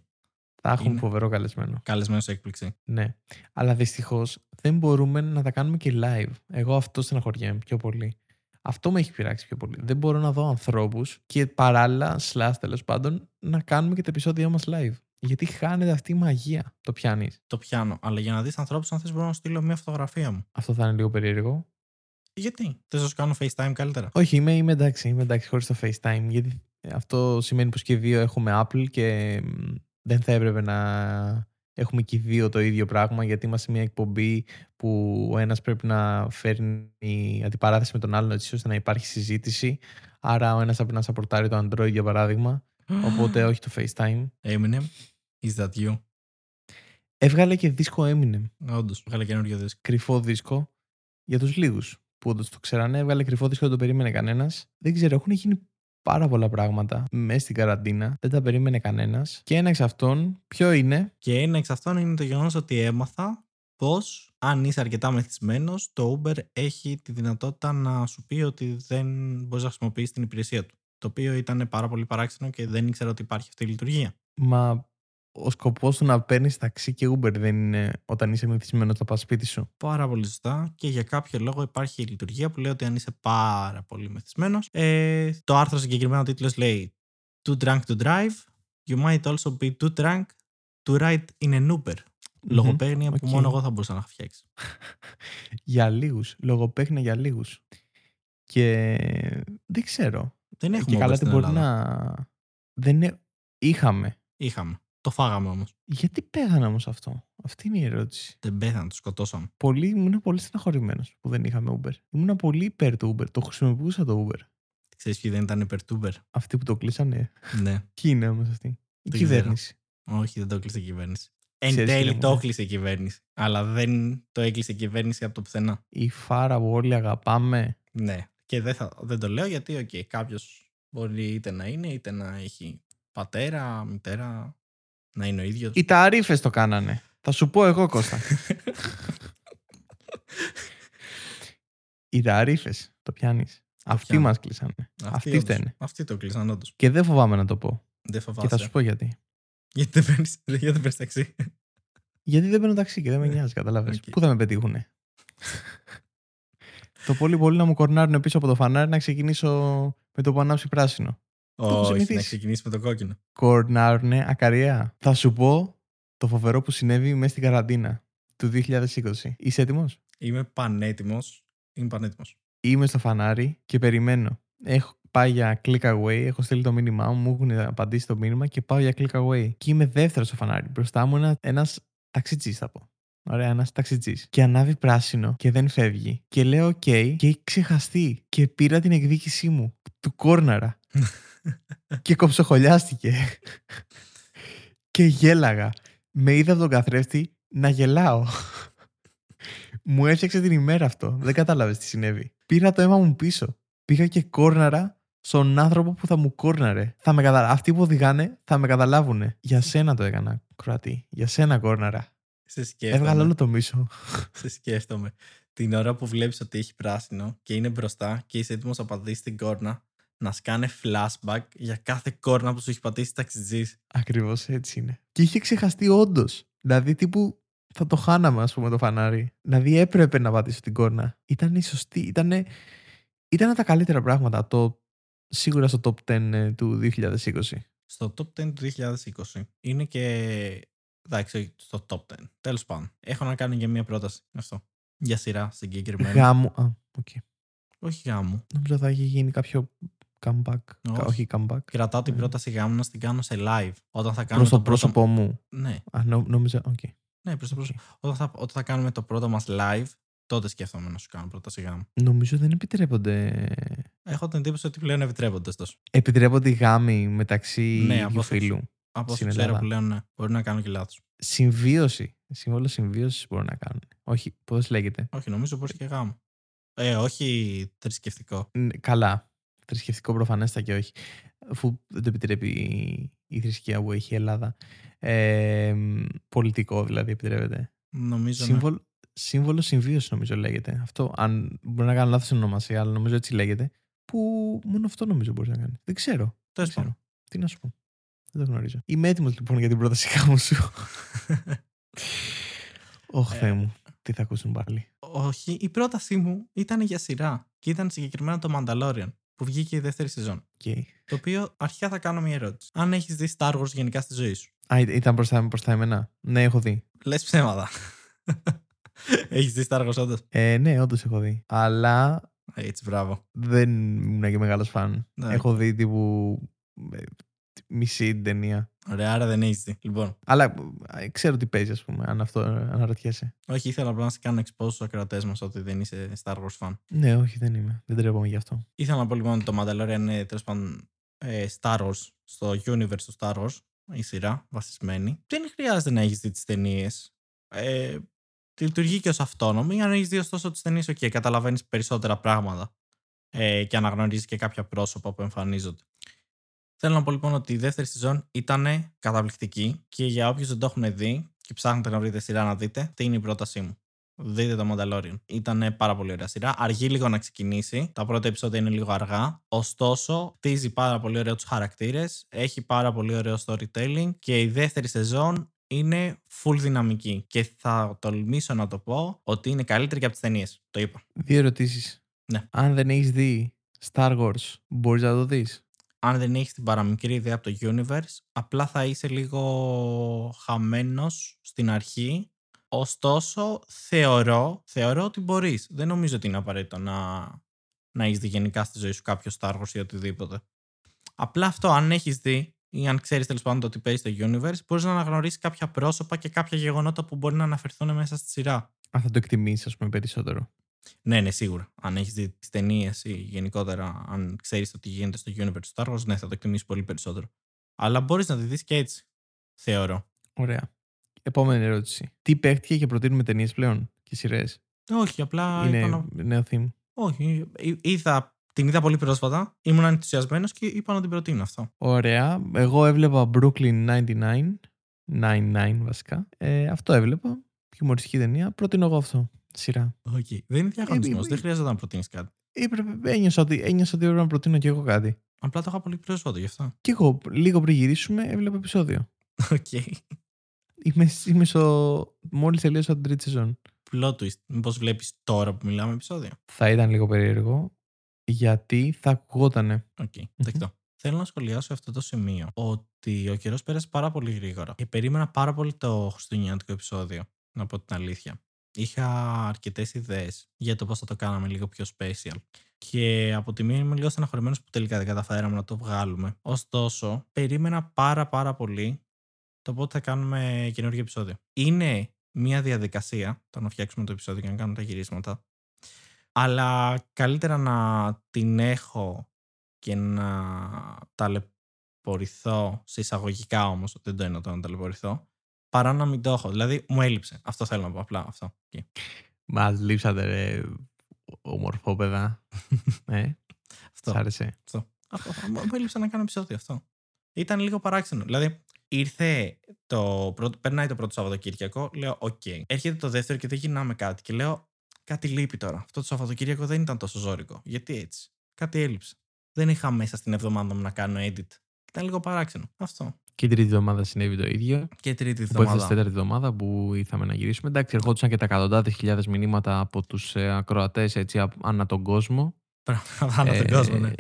Θα έχουμε Είναι. φοβερό καλεσμένο. Καλεσμένος σε έκπληξη. Ναι. Αλλά δυστυχώς δεν μπορούμε να τα κάνουμε και live. Εγώ αυτό στεναχωριέμαι πιο πολύ. Αυτό με έχει πειράξει πιο πολύ. Δεν μπορώ να δω ανθρώπους και παράλληλα, slash τέλος πάντων, να κάνουμε και τα επεισόδια μας live. Γιατί χάνεται αυτή η μαγεία. Το πιάνεις. Το πιάνω. Αλλά για να δεις ανθρώπους, αν θες, μπορώ να σου στείλω μια φωτογραφία μου. Αυτό θα είναι λίγο περίεργο. Γιατί; Θες να σου κάνω FaceTime καλύτερα; Όχι, είμαι, είμαι εντάξει. Είμαι εντάξει χωρίς το FaceTime. Γιατί αυτό σημαίνει πως και οι δύο έχουμε Apple και μ, δεν θα έπρεπε να έχουμε και οι δύο το ίδιο πράγμα. Γιατί είμαστε μια εκπομπή που ο ένας πρέπει να φέρνει αντιπαράθεση με τον άλλον έτσι ώστε να υπάρχει συζήτηση. Άρα ο ένας πρέπει να σαπορτάρει το Android για παράδειγμα. Οπότε όχι το FaceTime. Eminem, is that you? Έβγαλε και δίσκο Eminem. Όντως, βγάλε καινούριο δίσκο. κρυφό δίσκο για τους λίγους που όντως το ξέρανε. Έβγαλε κρυφό δίσκο, δεν το περίμενε κανένας. Δεν ξέρω, έχουν γίνει πάρα πολλά πράγματα μέσα στην καραντίνα. Δεν τα περίμενε κανένας. Και ένα εξ αυτών, ποιο είναι, Και ένα εξ αυτών είναι το γεγονός ότι έμαθα πως αν είσαι αρκετά μεθυσμένος, το Uber έχει τη δυνατότητα να σου πει ότι δεν μπορείς να χρησιμοποιήσεις την υπηρεσία του. Το οποίο ήταν πάρα πολύ παράξενο και δεν ήξερα ότι υπάρχει αυτή η λειτουργία. μα ο σκοπός του να παίρνεις ταξί και Uber δεν είναι όταν είσαι μεθυσμένος να πας σπίτι σου; Πάρα πολύ σωστά και για κάποιο λόγο υπάρχει η λειτουργία που λέει ότι αν είσαι πάρα πολύ μεθυσμένος ε, το άρθρο συγκεκριμένο τίτλος λέει Too drunk to drive, you might also be too drunk to ride in an Uber. Λογοπαίγνια που οκ. μόνο εγώ θα μπορούσα να έχω φτιάξει. Για λίγους. Λογοπαίχνια για λίγους. Και δεν ξέρω. Δεν και έχουμε Uber καλά στην τι μπορεί Ελλάδα. να... Δεν είναι... Είχαμε. Είχαμε. Το φάγαμε όμως. Γιατί πέθανε όμως αυτό; Αυτή είναι η ερώτηση. Δεν πέθανε, το σκοτώσαμε. πολύ, ήμουν πολύ στεναχωρημένος που δεν είχαμε Uber. Ήμουν πολύ υπέρ του Uber. Το χρησιμοποιούσα το Uber. Ξέρεις ποιοι δεν ήταν υπέρ του Uber; Αυτοί που το κλείσανε. ναι. Ποιοι είναι όμως αυτοί; Η Δεν κυβέρνηση. Όχι, δεν το έκλεισε η κυβέρνηση. Εν Ξέρεις, τέλει φίλε μου, το ναι. έκλεισε η κυβέρνηση. Αλλά δεν το έκλεισε η κυβέρνηση από το πουθενά. Η φάρα που όλοι αγαπάμε. Ναι. Και δεν, θα, δεν το λέω γιατί, οκ, okay, κάποιος μπορεί είτε να είναι, είτε να έχει πατέρα, μητέρα, να είναι ο ίδιος. Οι ταρήφε το κάνανε. Θα σου πω εγώ, Κώστα. Οι ταρήφε το πιάνεις. Αυτοί πιάνω. μας κλείσανε. Αυτοί όντως- φταίνε. Αυτοί το κλείσαν, όντως. Και δεν φοβάμαι να το πω. Δεν Και θα φοβάσαι. σου πω γιατί. Γιατί δεν παίρνεις- γιατί δεν παίρνεις ταξί; Γιατί δεν παίρνω ταξί και δεν με νοιάζει, κατάλαβες. Οκ. Πού θα με πετύχουνε; το πολύ πολύ να μου κορνάρουν πίσω από το φανάρι να ξεκινήσω με το που ανάψει πράσινο. Έχω Όχι, να συνηθίσει. ξεκινήσει με το κόκκινο. Κορνάρουνε ακαριαία. Θα σου πω το φοβερό που συνέβη μέσα στην καραντίνα του 2020. Είσαι έτοιμος; Είμαι πανέτοιμος. Είμαι πανέτοιμος. Είμαι στο φανάρι και περιμένω. Έχω πάει για click away, έχω στείλει το μήνυμά μου, μου έχουν απαντήσει το μήνυμα και πάω για click away. Και είμαι δεύτερος στο φανάρι. Μπροστά μου ένα ένας ταξιτζής θα πω. Ωραία, ένας ταξιτζής. Και ανάβει πράσινο και δεν φεύγει. Και λέω OK και έχει ξεχαστεί. Και πήρα την εκδίκησή μου. Του κόρναρα. και κοψοχολιάστηκε. και γέλαγα. Με είδα από τον καθρέφτη να γελάω. μου έφτιαξε την ημέρα αυτό. Δεν κατάλαβες τι συνέβη. Πήρα το αίμα μου πίσω. Πήγα και κόρναρα στον άνθρωπο που θα μου κόρναρε. Θα με καταλα... Αυτοί που οδηγάνε θα με καταλάβουν. Για σένα το έκανα, Κροατή. Για σένα κόρναρα. Σε σκέφτομαι. Έβγαλα όλο το μίσο. Σε σκέφτομαι. Την ώρα που βλέπεις ότι έχει πράσινο και είναι μπροστά και είσαι έτοιμος να πατήσεις την κόρνα, να σκάνε flashback για κάθε κόρνα που σου έχει πατήσει ταξιτζής. Ακριβώς έτσι είναι. Και είχε ξεχαστεί όντως. Δηλαδή, τύπου θα το χάναμε, ας πούμε, το φανάρι. Δηλαδή, έπρεπε να πατήσω την κόρνα. Ήταν η σωστή. Ήταν ήταν τα καλύτερα πράγματα. Το, σίγουρα στο top 10 ε, του 2020. Στο top 10 του 2020 είναι και. Εντάξει, στο top 10. Τέλος πάντων. Έχω να κάνω και μία πρόταση. Αυτό. Για σειρά συγκεκριμένα. Γάμου. Α, οκ. Όχι γάμου. Νόμιζα θα έχει γίνει κάποιο comeback. Όχι. Όχι comeback. Κρατάω την Ε. πρόταση γάμου να την κάνω σε live. Όταν θα κάνουμε Προς το το πρώτο. πρόσωπό μου. Ναι, Α, νο- νόμιζα. Οκ. ναι, προς το Οκ. πρόσωπο. Όταν θα, όταν θα κάνουμε το πρώτο μας live, τότε σκέφτομαι να σου κάνω πρόταση γάμου. Νομίζω δεν επιτρέπονται. Έχω την εντύπωση ότι πλέον επιτρέπονται ωστόσο. Επιτρέπονται οι γάμοι μεταξύ Ναι, ίδιου από όσο φύλου. Από όσο Στην ξέρω Ελλάδα. πλέον, ναι. Μπορεί να κάνω και λάθος. Συμβίωση. Σύμφωνο συμβίωσης μπορούν να κάνουν. Όχι, πώς λέγεται; Όχι, νομίζω μπορεί και γάμο. Ε, όχι θρησκευτικό. Ν- Καλά. Θρησκευτικό προφανέστα και όχι. Αφού δεν το επιτρέπει η- η θρησκεία που έχει η Ελλάδα. Ε, μ, πολιτικό δηλαδή επιτρέπεται. Νομίζω. ναι. Σύμβολο, σύμβολο συμβίωση νομίζω λέγεται. Αυτό. Αν μπορεί να κάνω λάθος στην ονομασία, αλλά νομίζω έτσι λέγεται. Που μόνο αυτό νομίζω μπορείς να κάνεις. Δεν ξέρω. Δεν Τέλος πάντων. ξέρω. Τι να σου πω. Δεν το γνωρίζω. Είμαι έτοιμος λοιπόν για την πρόταση γάμου σου. Ωχ, Ε, Θεέ μου. Τι θα ακούσουν πάλι. Όχι, η πρότασή μου ήταν για σειρά. Και ήταν συγκεκριμένα το Mandalorian, που βγήκε η δεύτερη σεζόν. Okay. Το οποίο αρχικά θα κάνω μια ερώτηση. Αν έχεις δει Star Wars γενικά στη ζωή σου; Α, ή- ήταν μπροστά, μπροστά εμένα. Ναι, έχω δει. Λες ψέματα. έχεις δει Star Wars, όντως; Ε, ναι, όντως έχω δει. Αλλά Έτσι, μπράβο. δεν ήμουν και μεγάλος φαν. Ναι. Έχω δει τύπου. Ε, μισή την ταινία. Ωραία, άρα δεν έχεις δει. Λοιπόν, Αλλά ε, ξέρω τι παίζει, ας πούμε, αν αυτό ε, αναρωτιέσαι. όχι, ήθελα απλά να σε κάνω expose στους ακροατές μας ότι δεν είσαι Star Wars fan. Ναι, όχι, δεν είμαι. Δεν τρέπομαι γι' αυτό. Ήθελα να πω λοιπόν ότι το Mandalorian είναι τέλος πάντων ε, Star Wars, στο universe του Star Wars, η σειρά βασισμένη. Δεν χρειάζεται να έχεις δει τις ταινίες. Ε, λειτουργεί και ως αυτόνομη. Αν έχεις δει ωστόσο τις ταινίες, OK, καταλαβαίνεις περισσότερα πράγματα ε, και αναγνωρίζεις και κάποια πρόσωπα που εμφανίζονται. Θέλω να πω λοιπόν ότι η δεύτερη σεζόν ήταν καταπληκτική και για όποιους δεν το έχουν δει και ψάχνετε να βρείτε σειρά να δείτε, αυτή είναι η πρότασή μου. Δείτε το Mandalorian. Ήταν πάρα πολύ ωραία σειρά. Αργεί λίγο να ξεκινήσει. Τα πρώτα επεισόδια είναι λίγο αργά. Ωστόσο, χτίζει πάρα πολύ ωραίο τους χαρακτήρες. Έχει πάρα πολύ ωραίο storytelling. Και η δεύτερη σεζόν είναι full δυναμική. Και θα τολμήσω να το πω ότι είναι καλύτερη και από τις ταινίες. Το είπα. Δύο ερωτήσεις. Ναι. Αν δεν έχεις δει Star Wars, μπορείς να το δεις; Αν δεν έχεις την παραμικρή ιδέα από το universe, απλά θα είσαι λίγο χαμένος στην αρχή. Ωστόσο, θεωρώ, θεωρώ ότι μπορείς. Δεν νομίζω ότι είναι απαραίτητο να, να έχεις δει γενικά στη ζωή σου κάποιο Star Wars ή οτιδήποτε. Απλά αυτό, αν έχεις δει ή αν ξέρεις τέλος πάντων το ότι παίζει στο universe, μπορείς να αναγνωρίσεις κάποια πρόσωπα και κάποια γεγονότα που μπορεί να αναφερθούν μέσα στη σειρά. Αν θα το εκτιμήσεις, ας πούμε, περισσότερο. Ναι, ναι, σίγουρα. Αν έχεις δει τις ταινίες ή γενικότερα, αν ξέρεις το τι γίνεται στο universe του Star Wars, ναι, θα το εκτιμήσεις πολύ περισσότερο. Αλλά μπορείς να τη δεις και έτσι. Θεωρώ. Ωραία. Επόμενη ερώτηση. Τι παίχτηκε και προτείνουμε ταινίες πλέον και σειρές; Όχι, απλά. είπα Είναι να- νέο theme. Όχι. εί- Είδα, την είδα πολύ πρόσφατα. Ήμουν ενθουσιασμένος και είπα να την προτείνω αυτό. Ωραία. Εγώ έβλεπα Brooklyn 99. 99 βασικά. Ε, αυτό έβλεπα. Χιουμοριστική ταινία. Προτείνω εγώ αυτό. Σειρά. Okay. Δεν είναι διαγωνισμός. Ε, δεν χρειάζεται να προτείνεις κάτι. Έπρεπε, ένιωσα, ότι, ένιωσα ότι έπρεπε να προτείνω και εγώ κάτι. Απλά το είχα πολύ πρόσφατο γι' αυτό. Και εγώ λίγο πριν γυρίσουμε έβλεπα επεισόδιο. Οκ. Είμαι, είμαι στο. Μόλις τελείωσα την τρίτη σεζόν. Plot twist. Μήπως βλέπεις τώρα που μιλάμε επεισόδιο; Θα ήταν λίγο περίεργο γιατί θα ακουγότανε. Οκ, δεκτό. Θέλω να σχολιάσω αυτό το σημείο ότι ο καιρός πέρασε πάρα πολύ γρήγορα και περίμενα πάρα πολύ το χριστουγεννιάτικο επεισόδιο, να πω την αλήθεια. Είχα αρκετές ιδέες για το πώς θα το κάναμε λίγο πιο special. Και από τη μία είμαι λίγο στεναχωρημένος που τελικά δεν καταφέραμε να το βγάλουμε. Ωστόσο, περίμενα πάρα πάρα πολύ το πότε θα κάνουμε καινούργιο επεισόδιο. Είναι μια διαδικασία το να φτιάξουμε το επεισόδιο και να κάνουμε τα γυρίσματα. Αλλά καλύτερα να την έχω και να ταλαιπωρηθώ σε εισαγωγικά όμως, δεν το εννοώ το να ταλαιπωρηθώ, παρά να μην το έχω. Δηλαδή μου έλειψε. Αυτό θέλω να πω απλά. Αυτό. Μας λείψατε, ρε, ομορφόπαιδα. ε, αυτό. σ' άρεσε. αυτό. αυτό. Μου μου έλειψε να κάνω επεισόδιο αυτό. Ήταν λίγο παράξενο. Δηλαδή, ήρθε το πρώτο, περνάει το πρώτο Σαββατοκύριακο, λέω: Οκ. Έρχεται το δεύτερο και δεν γυρνάμε κάτι. Και λέω: Κάτι λείπει τώρα. Αυτό το Σαββατοκύριακο δεν ήταν τόσο ζόρικο. Γιατί έτσι; Κάτι έλειψε. Δεν είχα μέσα στην εβδομάδα μου να κάνω edit. Ήταν λίγο παράξενο. Αυτό. Και η τρίτη εβδομάδα συνέβη το ίδιο. Και τρίτη Που έφτασε εβδομάδα. η τέταρτη εβδομάδα που ήρθαμε να γυρίσουμε. Εντάξει, ερχόντουσαν και τα εκατοντάδες χιλιάδες μηνύματα από τους ε, ακροατές έτσι α- ανά τον κόσμο. Πραγματικά ανά τον κόσμο, ναι.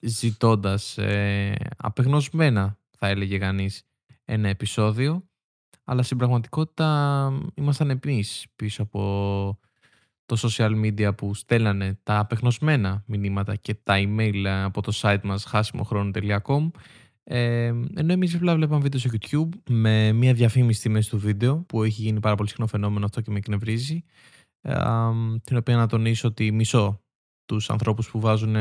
Ζητώντας ε, απεγνωσμένα, θα έλεγε κανείς, ένα επεισόδιο. Αλλά στην πραγματικότητα ήμασταν εμείς πίσω από το social media που στέλνανε τα απεγνωσμένα μηνύματα και τα email ε, από το site μας χάσιμοχρόνο.com ε, ενώ εμείς απλά βλέπαμε βίντεο στο YouTube με μια διαφήμιση στη μέση του βίντεο που έχει γίνει πάρα πολύ συχνό φαινόμενο αυτό και με εκνευρίζει ε, α, την οποία να τονίσω ότι μισώ τους ανθρώπους που βάζουν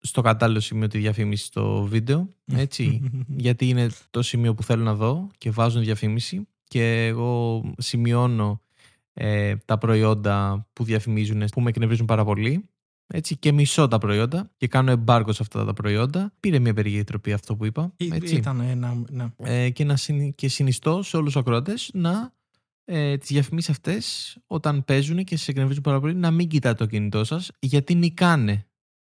στο κατάλληλο σημείο τη διαφήμιση στο βίντεο έτσι γιατί είναι το σημείο που θέλω να δω και βάζουν διαφήμιση και εγώ σημειώνω ε, τα προϊόντα που διαφημίζουν που με εκνευρίζουν πάρα πολύ έτσι, και μισώ τα προϊόντα και κάνω embargo σε αυτά τα προϊόντα. Πήρε μια περίεργη τροπή αυτό που είπα. Ή- Έτσι. Ήταν ένα. Ναι. Ε, και, να συνη- και συνιστώ σε όλους τους ακροατές να ε, τις διαφημίσεις αυτές όταν παίζουν και σε εκνευρίζουν πάρα πολύ να μην κοιτάτε το κινητό σας γιατί νικάνε.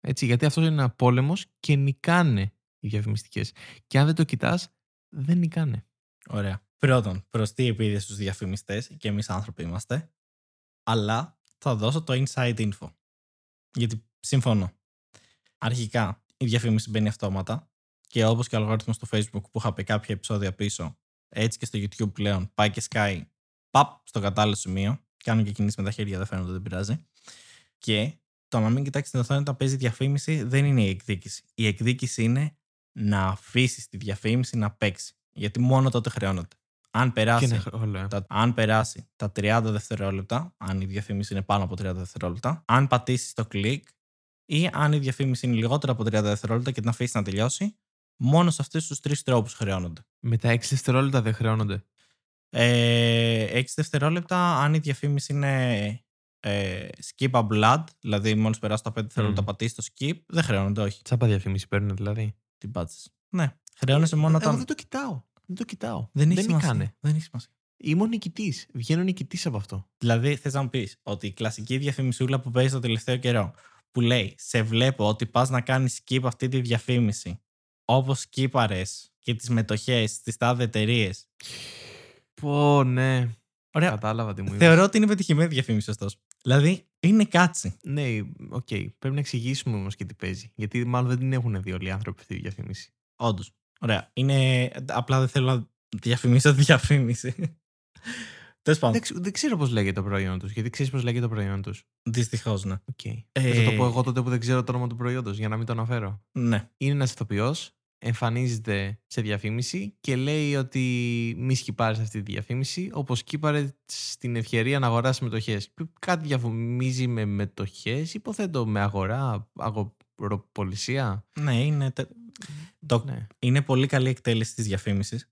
Έτσι, γιατί αυτός είναι ένα πόλεμος και νικάνε οι διαφημιστικές. Και αν δεν το κοιτάς δεν νικάνε. Ωραία. Πρώτον, προστή επίδειξη στους διαφημιστές και εμείς άνθρωποι είμαστε. Αλλά θα δώσω το inside info. Γιατί συμφωνώ. Αρχικά, η διαφήμιση μπαίνει αυτόματα και όπως και ο αλγόριθμος του Facebook που είχα πει κάποια επεισόδια πίσω, έτσι και στο YouTube πλέον πάει και σκάει παπ στο κατάλληλο σημείο. Κάνω και κινήσεις με τα χέρια, δεν φαίνονται, δεν πειράζει. Και το να μην κοιτάξεις την οθόνη όταν παίζει διαφήμιση δεν είναι η εκδίκηση. Η εκδίκηση είναι να αφήσεις τη διαφήμιση να παίξει. Γιατί μόνο τότε χρεώνεται. Αν περάσει, Και να- όλο, ε. τα, αν περάσει τα 30 δευτερόλεπτα, αν η διαφήμιση είναι πάνω από 30 δευτερόλεπτα, αν πατήσεις το κλικ ή αν η διαφήμιση είναι λιγότερο από 30 δευτερόλεπτα και την αφήσεις να τελειώσει, μόνο σε αυτούς τους τρεις τρόπους χρεώνονται. Με τα 6 δευτερόλεπτα δεν χρεώνονται; Ε, 6 δευτερόλεπτα, αν η διαφήμιση είναι ε, skip a blood, δηλαδή μόλις περάσει τα 5 δευτερόλεπτα Μμ. πατήσεις το skip, δεν χρεώνονται, όχι. Τσάπα διαφήμιση παίρνουν δηλαδή. Την πάτησες. Ναι. Χρεώνεσαι μόνο Εγώ όταν. δεν το κοιτάω. Δεν το κοιτάω. Δεν έχει σημασία. νικάνε. Δεν έχει σημασία. Είμαι ο νικητής. Βγαίνω νικητής από αυτό. Δηλαδή, θες να μου πεις ότι η κλασική διαφημισούλα που παίζει το τελευταίο καιρό, που λέει Σε βλέπω ότι πας να κάνεις skip αυτή τη διαφήμιση, όπως skip αρε και τις μετοχές στις τάδε εταιρείες. Πω, ναι. Ωραία. Κατάλαβα τι μου είπες. Θεωρώ ότι είναι πετυχημένη διαφήμιση, ωστόσο. Δηλαδή, είναι catchy. Ναι, οκ. Πρέπει να εξηγήσουμε όμως και τι παίζει. Γιατί μάλλον δεν την έχουν δει όλοι οι άνθρωποι αυτή τη διαφήμιση. Όντως. Ωραία. Είναι... Απλά δεν θέλω να διαφημίσω τη διαφήμιση. Τέλος πάντων. Δεν, ξε- δεν ξέρω πώς λέγεται το προϊόν τους. Γιατί ξέρεις πώς λέγεται το προϊόν τους. Δυστυχώς, ναι. Okay. Ε, Θα το πω εγώ τότε που δεν ξέρω το όνομα του προϊόντος για να μην το αναφέρω. Ναι. Είναι ένας ηθοποιός, εμφανίζεται σε διαφήμιση και λέει ότι μη σκυπάρεις αυτή τη διαφήμιση, όπως σκύπαρε στην ευκαιρία να αγοράσεις μετοχές. Κάτι διαφημίζει με μετοχές, υποθέτω με αγορά, αγοροπολισία. Ναι, είναι. τε- Το... Ναι. είναι πολύ καλή εκτέλεση της διαφήμισης.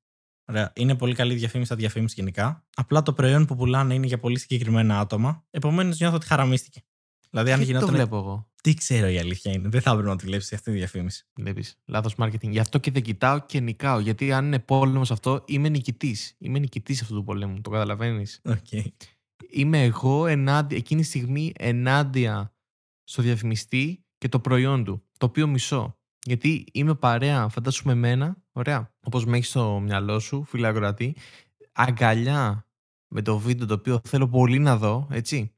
Ωραία. Είναι πολύ καλή διαφήμιση στα διαφήμιση γενικά. Απλά το προϊόν που πουλάνε είναι για πολύ συγκεκριμένα άτομα. Επομένως νιώθω ότι χαραμίστηκε. Δηλαδή, αν Γιατί το γινόταν. βλέπω εγώ; Τι ξέρω η αλήθεια είναι. Δεν θα έπρεπε να τη βλέπεις αυτή τη διαφήμιση. Βλέπεις. Λάθος marketing. Γι' αυτό και δεν κοιτάω και νικάω. Γιατί αν είναι πόλεμος αυτό, είμαι νικητής. Είμαι νικητής αυτού του πολέμου. Το καταλαβαίνεις. Okay. είμαι εγώ ενάντια, εκείνη τη στιγμή ενάντια στο διαφημιστή και το προϊόν του, το οποίο μισώ. Γιατί είμαι παρέα, φαντάσου με εμένα, ωραία, όπως με έχεις στο μυαλό σου, φίλε ακροατή, αγκαλιά με το βίντεο το οποίο θέλω πολύ να δω, έτσι.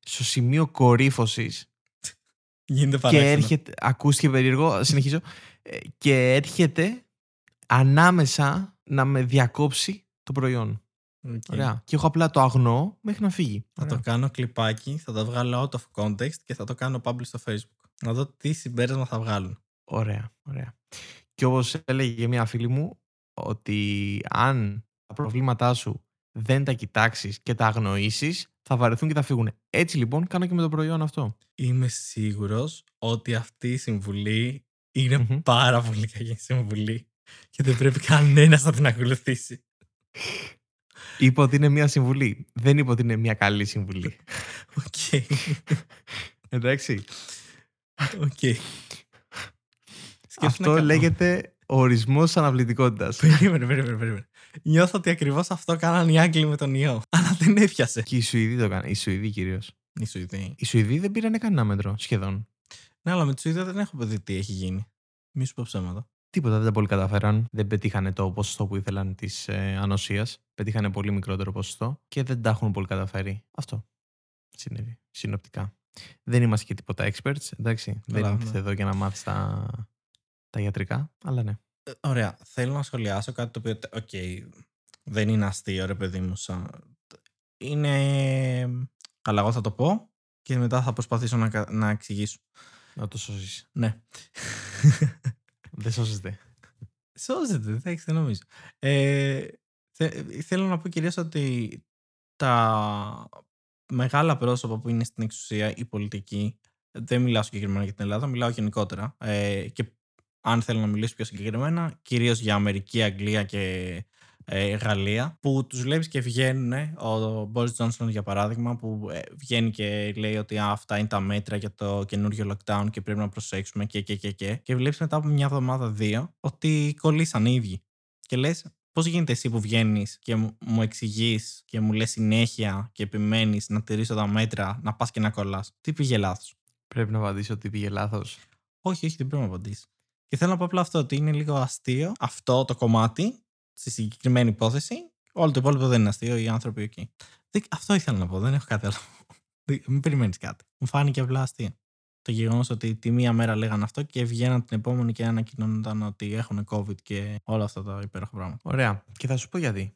Στο σημείο κορύφωσης Γίνεται και παράξενο. έρχεται, ακούστηκε περίεργο, συνεχίζω, ε, και έρχεται ανάμεσα να με διακόψει το προϊόν. Οκ. Ωραία. Και έχω απλά το αγνό μέχρι να φύγει. Θα Ωραία. το κάνω κλιπάκι, θα το βγάλω out of context και θα το κάνω publish στο facebook. Να δω τι συμπέρασμα θα βγάλουν. Ωραία, ωραία. Και όπως έλεγε μια φίλη μου, ότι αν τα προβλήματά σου δεν τα κοιτάξεις και τα αγνοήσεις, θα βαρεθούν και θα φύγουν. Έτσι λοιπόν κάνω και με το προϊόν αυτό. Είμαι σίγουρος ότι αυτή η συμβουλή είναι Μμμ. πάρα πολύ κακή συμβουλή και δεν πρέπει κανένας να την ακολουθήσει. Είπα ότι είναι μια συμβουλή. Δεν είπα ότι είναι μια καλή συμβουλή. Οκ. Εντάξει. Οκ. Σκέφτομαι αυτό κα- λέγεται ορισμός αναβλητικότητας. Περίμενε, περίμενε, περίμενε. Νιώθω ότι ακριβώς αυτό κάναν οι Άγγλοι με τον ιό. Αλλά δεν έπιασε. και οι Σουηδοί το έκαναν. Οι Σουηδοί κυρίως. Οι Σουηδοί. Οι Σουηδοί δεν πήραν κανένα μέτρο σχεδόν. Ναι, αλλά με τη Σουηδία δεν έχω δει τι έχει γίνει. Μη σου πω ψέματα. Τίποτα δεν τα πολύ καταφέραν. Δεν πετύχανε το ποσοστό που ήθελαν της ε, ανοσίας. Πετύχανε πολύ μικρότερο ποσοστό και δεν τα έχουν πολύ καταφέρει. Αυτό συνέβη. Συνοπτικά. Δεν είμαστε και τίποτα experts. Εντάξει. Καλά, δεν ναι. ήρθε εδώ για να μάθεις τα, τα ιατρικά. Αλλά ναι. Ε, Ωραία. Θέλω να σχολιάσω κάτι το οποίο. Οκ. δεν είναι αστείο, ρε παιδί μου. Σαν... Είναι. Καλά, εγώ θα το πω και μετά θα προσπαθήσω να, κα- να εξηγήσω. Να το σώσεις. Ναι. δεν σώζεται. Σώζεται, εντάξει, δεν νομίζω. Ε, θε- θέλω να πω κυρίως ότι τα μεγάλα πρόσωπα που είναι στην εξουσία, η πολιτική, δεν μιλάω συγκεκριμένα για την Ελλάδα, μιλάω γενικότερα. Ε, και αν θέλω να μιλήσω πιο συγκεκριμένα, κυρίως για Αμερική, Αγγλία και ε, Γαλλία, που τους βλέπεις και βγαίνουν, ο Boris Johnson για παράδειγμα, που ε, βγαίνει και λέει ότι «Α, αυτά είναι τα μέτρα για το καινούριο lockdown και πρέπει να προσέξουμε και και και και. Και βλέπεις μετά από μια εβδομάδα, δύο, ότι κολλήσαν οι ίδιοι. Και λες, πώς γίνεται εσύ που βγαίνεις και μου, μου εξηγείς και μου λες συνέχεια και επιμένεις να τηρήσω τα μέτρα, να πας και να κολλάς. Τι πήγε λάθος; Πρέπει να απαντήσω ότι πήγε λάθος. Όχι, όχι, δεν πρέπει να απαντήσεις. Και θέλω να πω απλά αυτό, ότι είναι λίγο αστείο αυτό το κομμάτι, στη συγκεκριμένη υπόθεση. Όλο το υπόλοιπο δεν είναι αστείο, οι άνθρωποι εκεί. Δεν- Αυτό ήθελα να πω, δεν έχω κάτι άλλο. Δεν- Μην περιμένεις κάτι. Μου φάνηκε απλά αστείο. Το γεγονός ότι τη μία μέρα λέγανε αυτό και βγαίναν την επόμενη και ανακοινώνονταν ότι έχουν COVID και όλα αυτά τα υπέροχα πράγματα. Ωραία. Και θα σου πω γιατί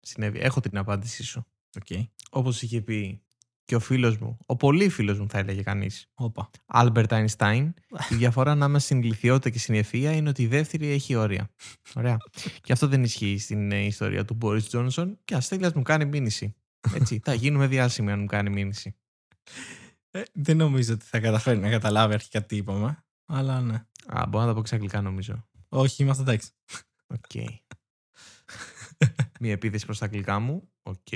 συνέβη. Έχω την απάντησή σου. Οκ. Όπως είχε πει και ο φίλος μου, ο πολύ φίλος μου θα έλεγε κανείς, Όπα. Albert Einstein, η διαφορά ανάμεσα στην ηλιθιότητα και στην ευφυΐα είναι ότι η δεύτερη έχει όρια. Ωραία. και αυτό δεν ισχύει στην ε, ιστορία του Boris Johnson και ας τέλεια μου κάνει μήνυση. Έτσι, θα γίνουμε διάσημοι αν μου κάνει μήνυση. Ε, δεν νομίζω ότι θα καταφέρει να καταλάβει αρχικά τι είπαμε. Αλλά ναι. Α, μπορώ να τα πω στ' αγγλικά νομίζω. Όχι, είμαστε εντάξει. Οκ. Μία επίθεση προς τα αγγλικά μου. Οκ.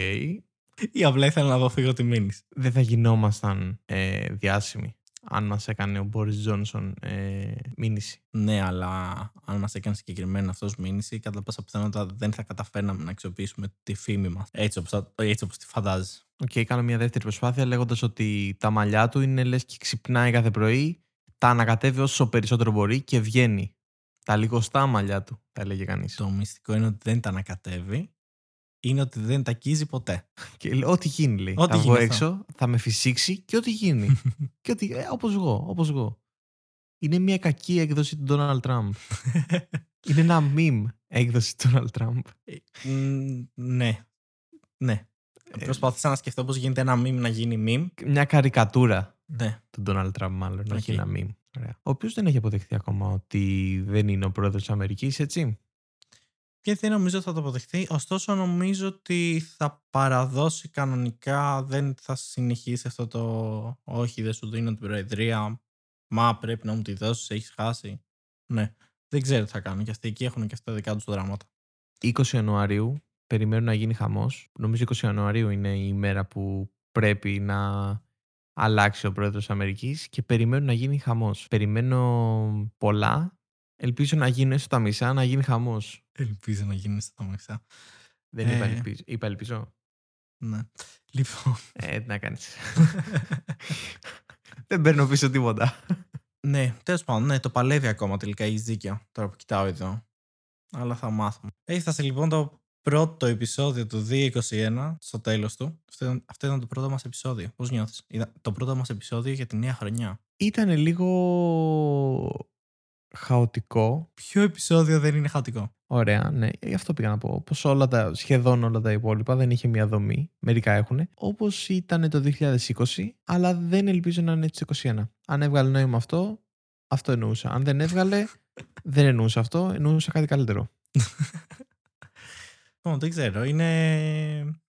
Ή απλά ήθελα να αποφύγω τη μήνυση. Δεν θα γινόμασταν ε, διάσημοι αν μας έκανε ο Boris Johnson ε, μήνυση. Ναι, αλλά αν μας έκανε συγκεκριμένα αυτός μήνυση, κατά πάσα πιθανότητα δεν θα καταφέρναμε να αξιοποιήσουμε τη φήμη μας. Έτσι όπως έτσι όπως τη φαντάζει. Οκ, κάνω μια δεύτερη προσπάθεια λέγοντας ότι τα μαλλιά του είναι λες και ξυπνάει κάθε πρωί, τα ανακατεύει όσο περισσότερο μπορεί και βγαίνει. Τα λιγοστά μαλλιά του, θα έλεγε κανείς. Το μυστικό είναι ότι δεν τα ανακατεύει. Είναι ότι δεν τα αγγίζει ποτέ. Και λέει, ό,τι γίνει, λέει. Ό,τι θα βγω γίνει αυτό. έξω, θα με φυσήξει και ό,τι γίνει. και ό,τι, ε, όπως εγώ, όπως εγώ. Είναι μια κακή έκδοση του Donald Trump. είναι ένα meme έκδοση του Donald Trump. Ε, μ, ναι. Ναι. Ε, Προσπάθησα να σκεφτώ πώς γίνεται ένα meme να γίνει meme. Μια καρικατούρα Ναι. του Donald Trump, μάλλον, όχι Οκ. ένα meme. Ωραία. Ο οποίος δεν έχει αποδεχθεί ακόμα ότι δεν είναι ο πρόεδρος της Αμερικής, έτσι. Και δεν νομίζω ότι θα το αποδεχτεί. Ωστόσο, νομίζω ότι θα παραδώσει κανονικά. Δεν θα συνεχίσει αυτό το. Όχι, δεν σου δίνω την Προεδρία. Μα πρέπει να μου τη δώσεις, έχεις χάσει. Ναι. Δεν ξέρω τι θα κάνουν. Και αυτοί εκεί έχουν και αυτά τα δικά τους δράματα. 20 Ιανουαρίου περιμένουν να γίνει χαμός. Νομίζω 20 Ιανουαρίου είναι η μέρα που πρέπει να αλλάξει ο πρόεδρος της Αμερικής και περιμένουν να γίνει χαμός. Περιμένω πολλά. Ελπίζω να γίνουν έστω τα μισά, να γίνει χαμός. Ελπίζω να γίνει στα μισά. Δεν είπα Ε. ελπίζω. Είπα ελπίζω. Ναι. Λοιπόν. Ε, τι να κάνεις. δεν παίρνω πίσω τίποτα. ναι, τέλος πάντων, ναι, το παλεύει ακόμα τελικά. Έχει δίκιο. Τώρα που κοιτάω εδώ. Αλλά θα μάθουμε. Έφτασε λοιπόν το πρώτο επεισόδιο του 2021 στο τέλος του. Αυτό ήταν, αυτό ήταν το πρώτο μας επεισόδιο. Πώς νιώθεις; Ήταν το πρώτο μας επεισόδιο για τη νέα χρονιά. Ήταν λίγο χαοτικό. Ποιο επεισόδιο δεν είναι χαοτικό; Ωραία, ναι. Γι' αυτό πήγα να πω. Όπως όλα τα, σχεδόν όλα τα υπόλοιπα δεν είχε μια δομή. Μερικά έχουν. Όπως ήταν το 2020, αλλά δεν ελπίζω να είναι έτσι το 2021. Αν έβγαλε νόημα αυτό, αυτό εννοούσα. Αν δεν έβγαλε, δεν εννοούσα αυτό. Εννοούσα κάτι καλύτερο. Λοιπόν, δεν ξέρω. Είναι...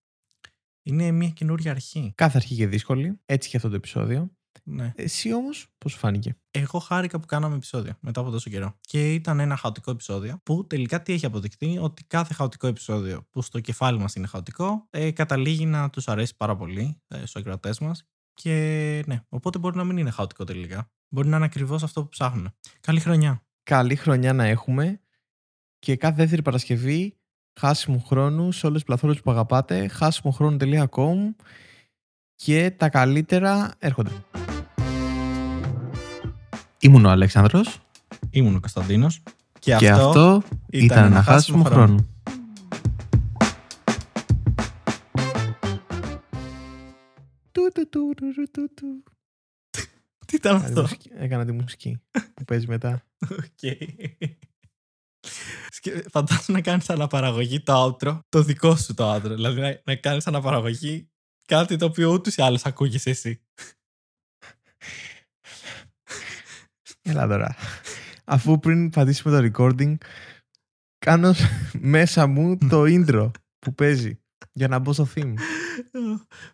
είναι μια καινούργια αρχή. Κάθε αρχή και δύσκολη. Έτσι και αυτό το επεισόδιο. Ναι. Εσύ όμως, πώς σου φάνηκε; Εγώ χάρηκα που κάναμε επεισόδιο μετά από τόσο καιρό. Και ήταν ένα χαοτικό επεισόδιο που τελικά τι έχει αποδειχτεί, ότι κάθε χαοτικό επεισόδιο που στο κεφάλι μας είναι χαοτικό, ε, καταλήγει να τους αρέσει πάρα πολύ ε, στους ακροατές μας. Και ναι, οπότε μπορεί να μην είναι χαοτικό τελικά. Μπορεί να είναι ακριβώς αυτό που ψάχνουμε. Καλή χρονιά. Καλή χρονιά να έχουμε και κάθε δεύτερη Παρασκευή χάσιμο χρόνου σε όλες τις πλατφόρμες που αγαπάτε, χάσιμοχρόνο.com και τα καλύτερα έρχονται. Ήμουν ο Αλέξανδρος Ήμουν ο Κωνσταντίνος και, και αυτό ήταν ένα χάσιμο χρόνο. Του, του, του, του, του, του, του. Τι ήταν Έκανα τη αυτό; μουσική- Έκανα τη μουσική που παίζει μετά. Οκ. Σκε- Φαντάζομαι να κάνεις αναπαραγωγή το outro, το δικό σου το outro. Δηλαδή να, να κάνεις αναπαραγωγή κάτι το οποίο ούτως ή άλλως ακούγεις εσύ. Έλα τώρα. Αφού πριν πατήσουμε το recording, κάνω μέσα μου το intro που παίζει για να μπω στο theme.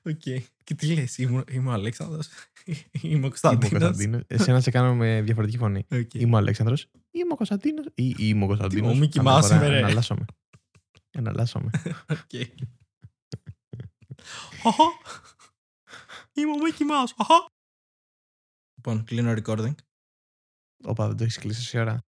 OK. Και τι λες, είμαι, είμαι ο Αλέξανδρος, είμαι ο Είμαι ο Κωνσταντίνος. Κωνσταντίνος. Εσένα σε κάνω με διαφορετική φωνή. Οκ. Είμαι ο Αλέξανδρος. Είμαι ο Κωνσταντίνος. Ή είμαι ο Κωνσταντίνος. Τι μου, Mickey Καμιά Mouse φορά είμαι, ρε. Εναλλάσσομαι. Εναλλάσσομαι. Οκ. Αχα. Είμαι ο Mickey Mouse. Αχα. Λοιπόν, κλείνω recording. Όπα, δεν το έχεις κλείσει τόση ώρα.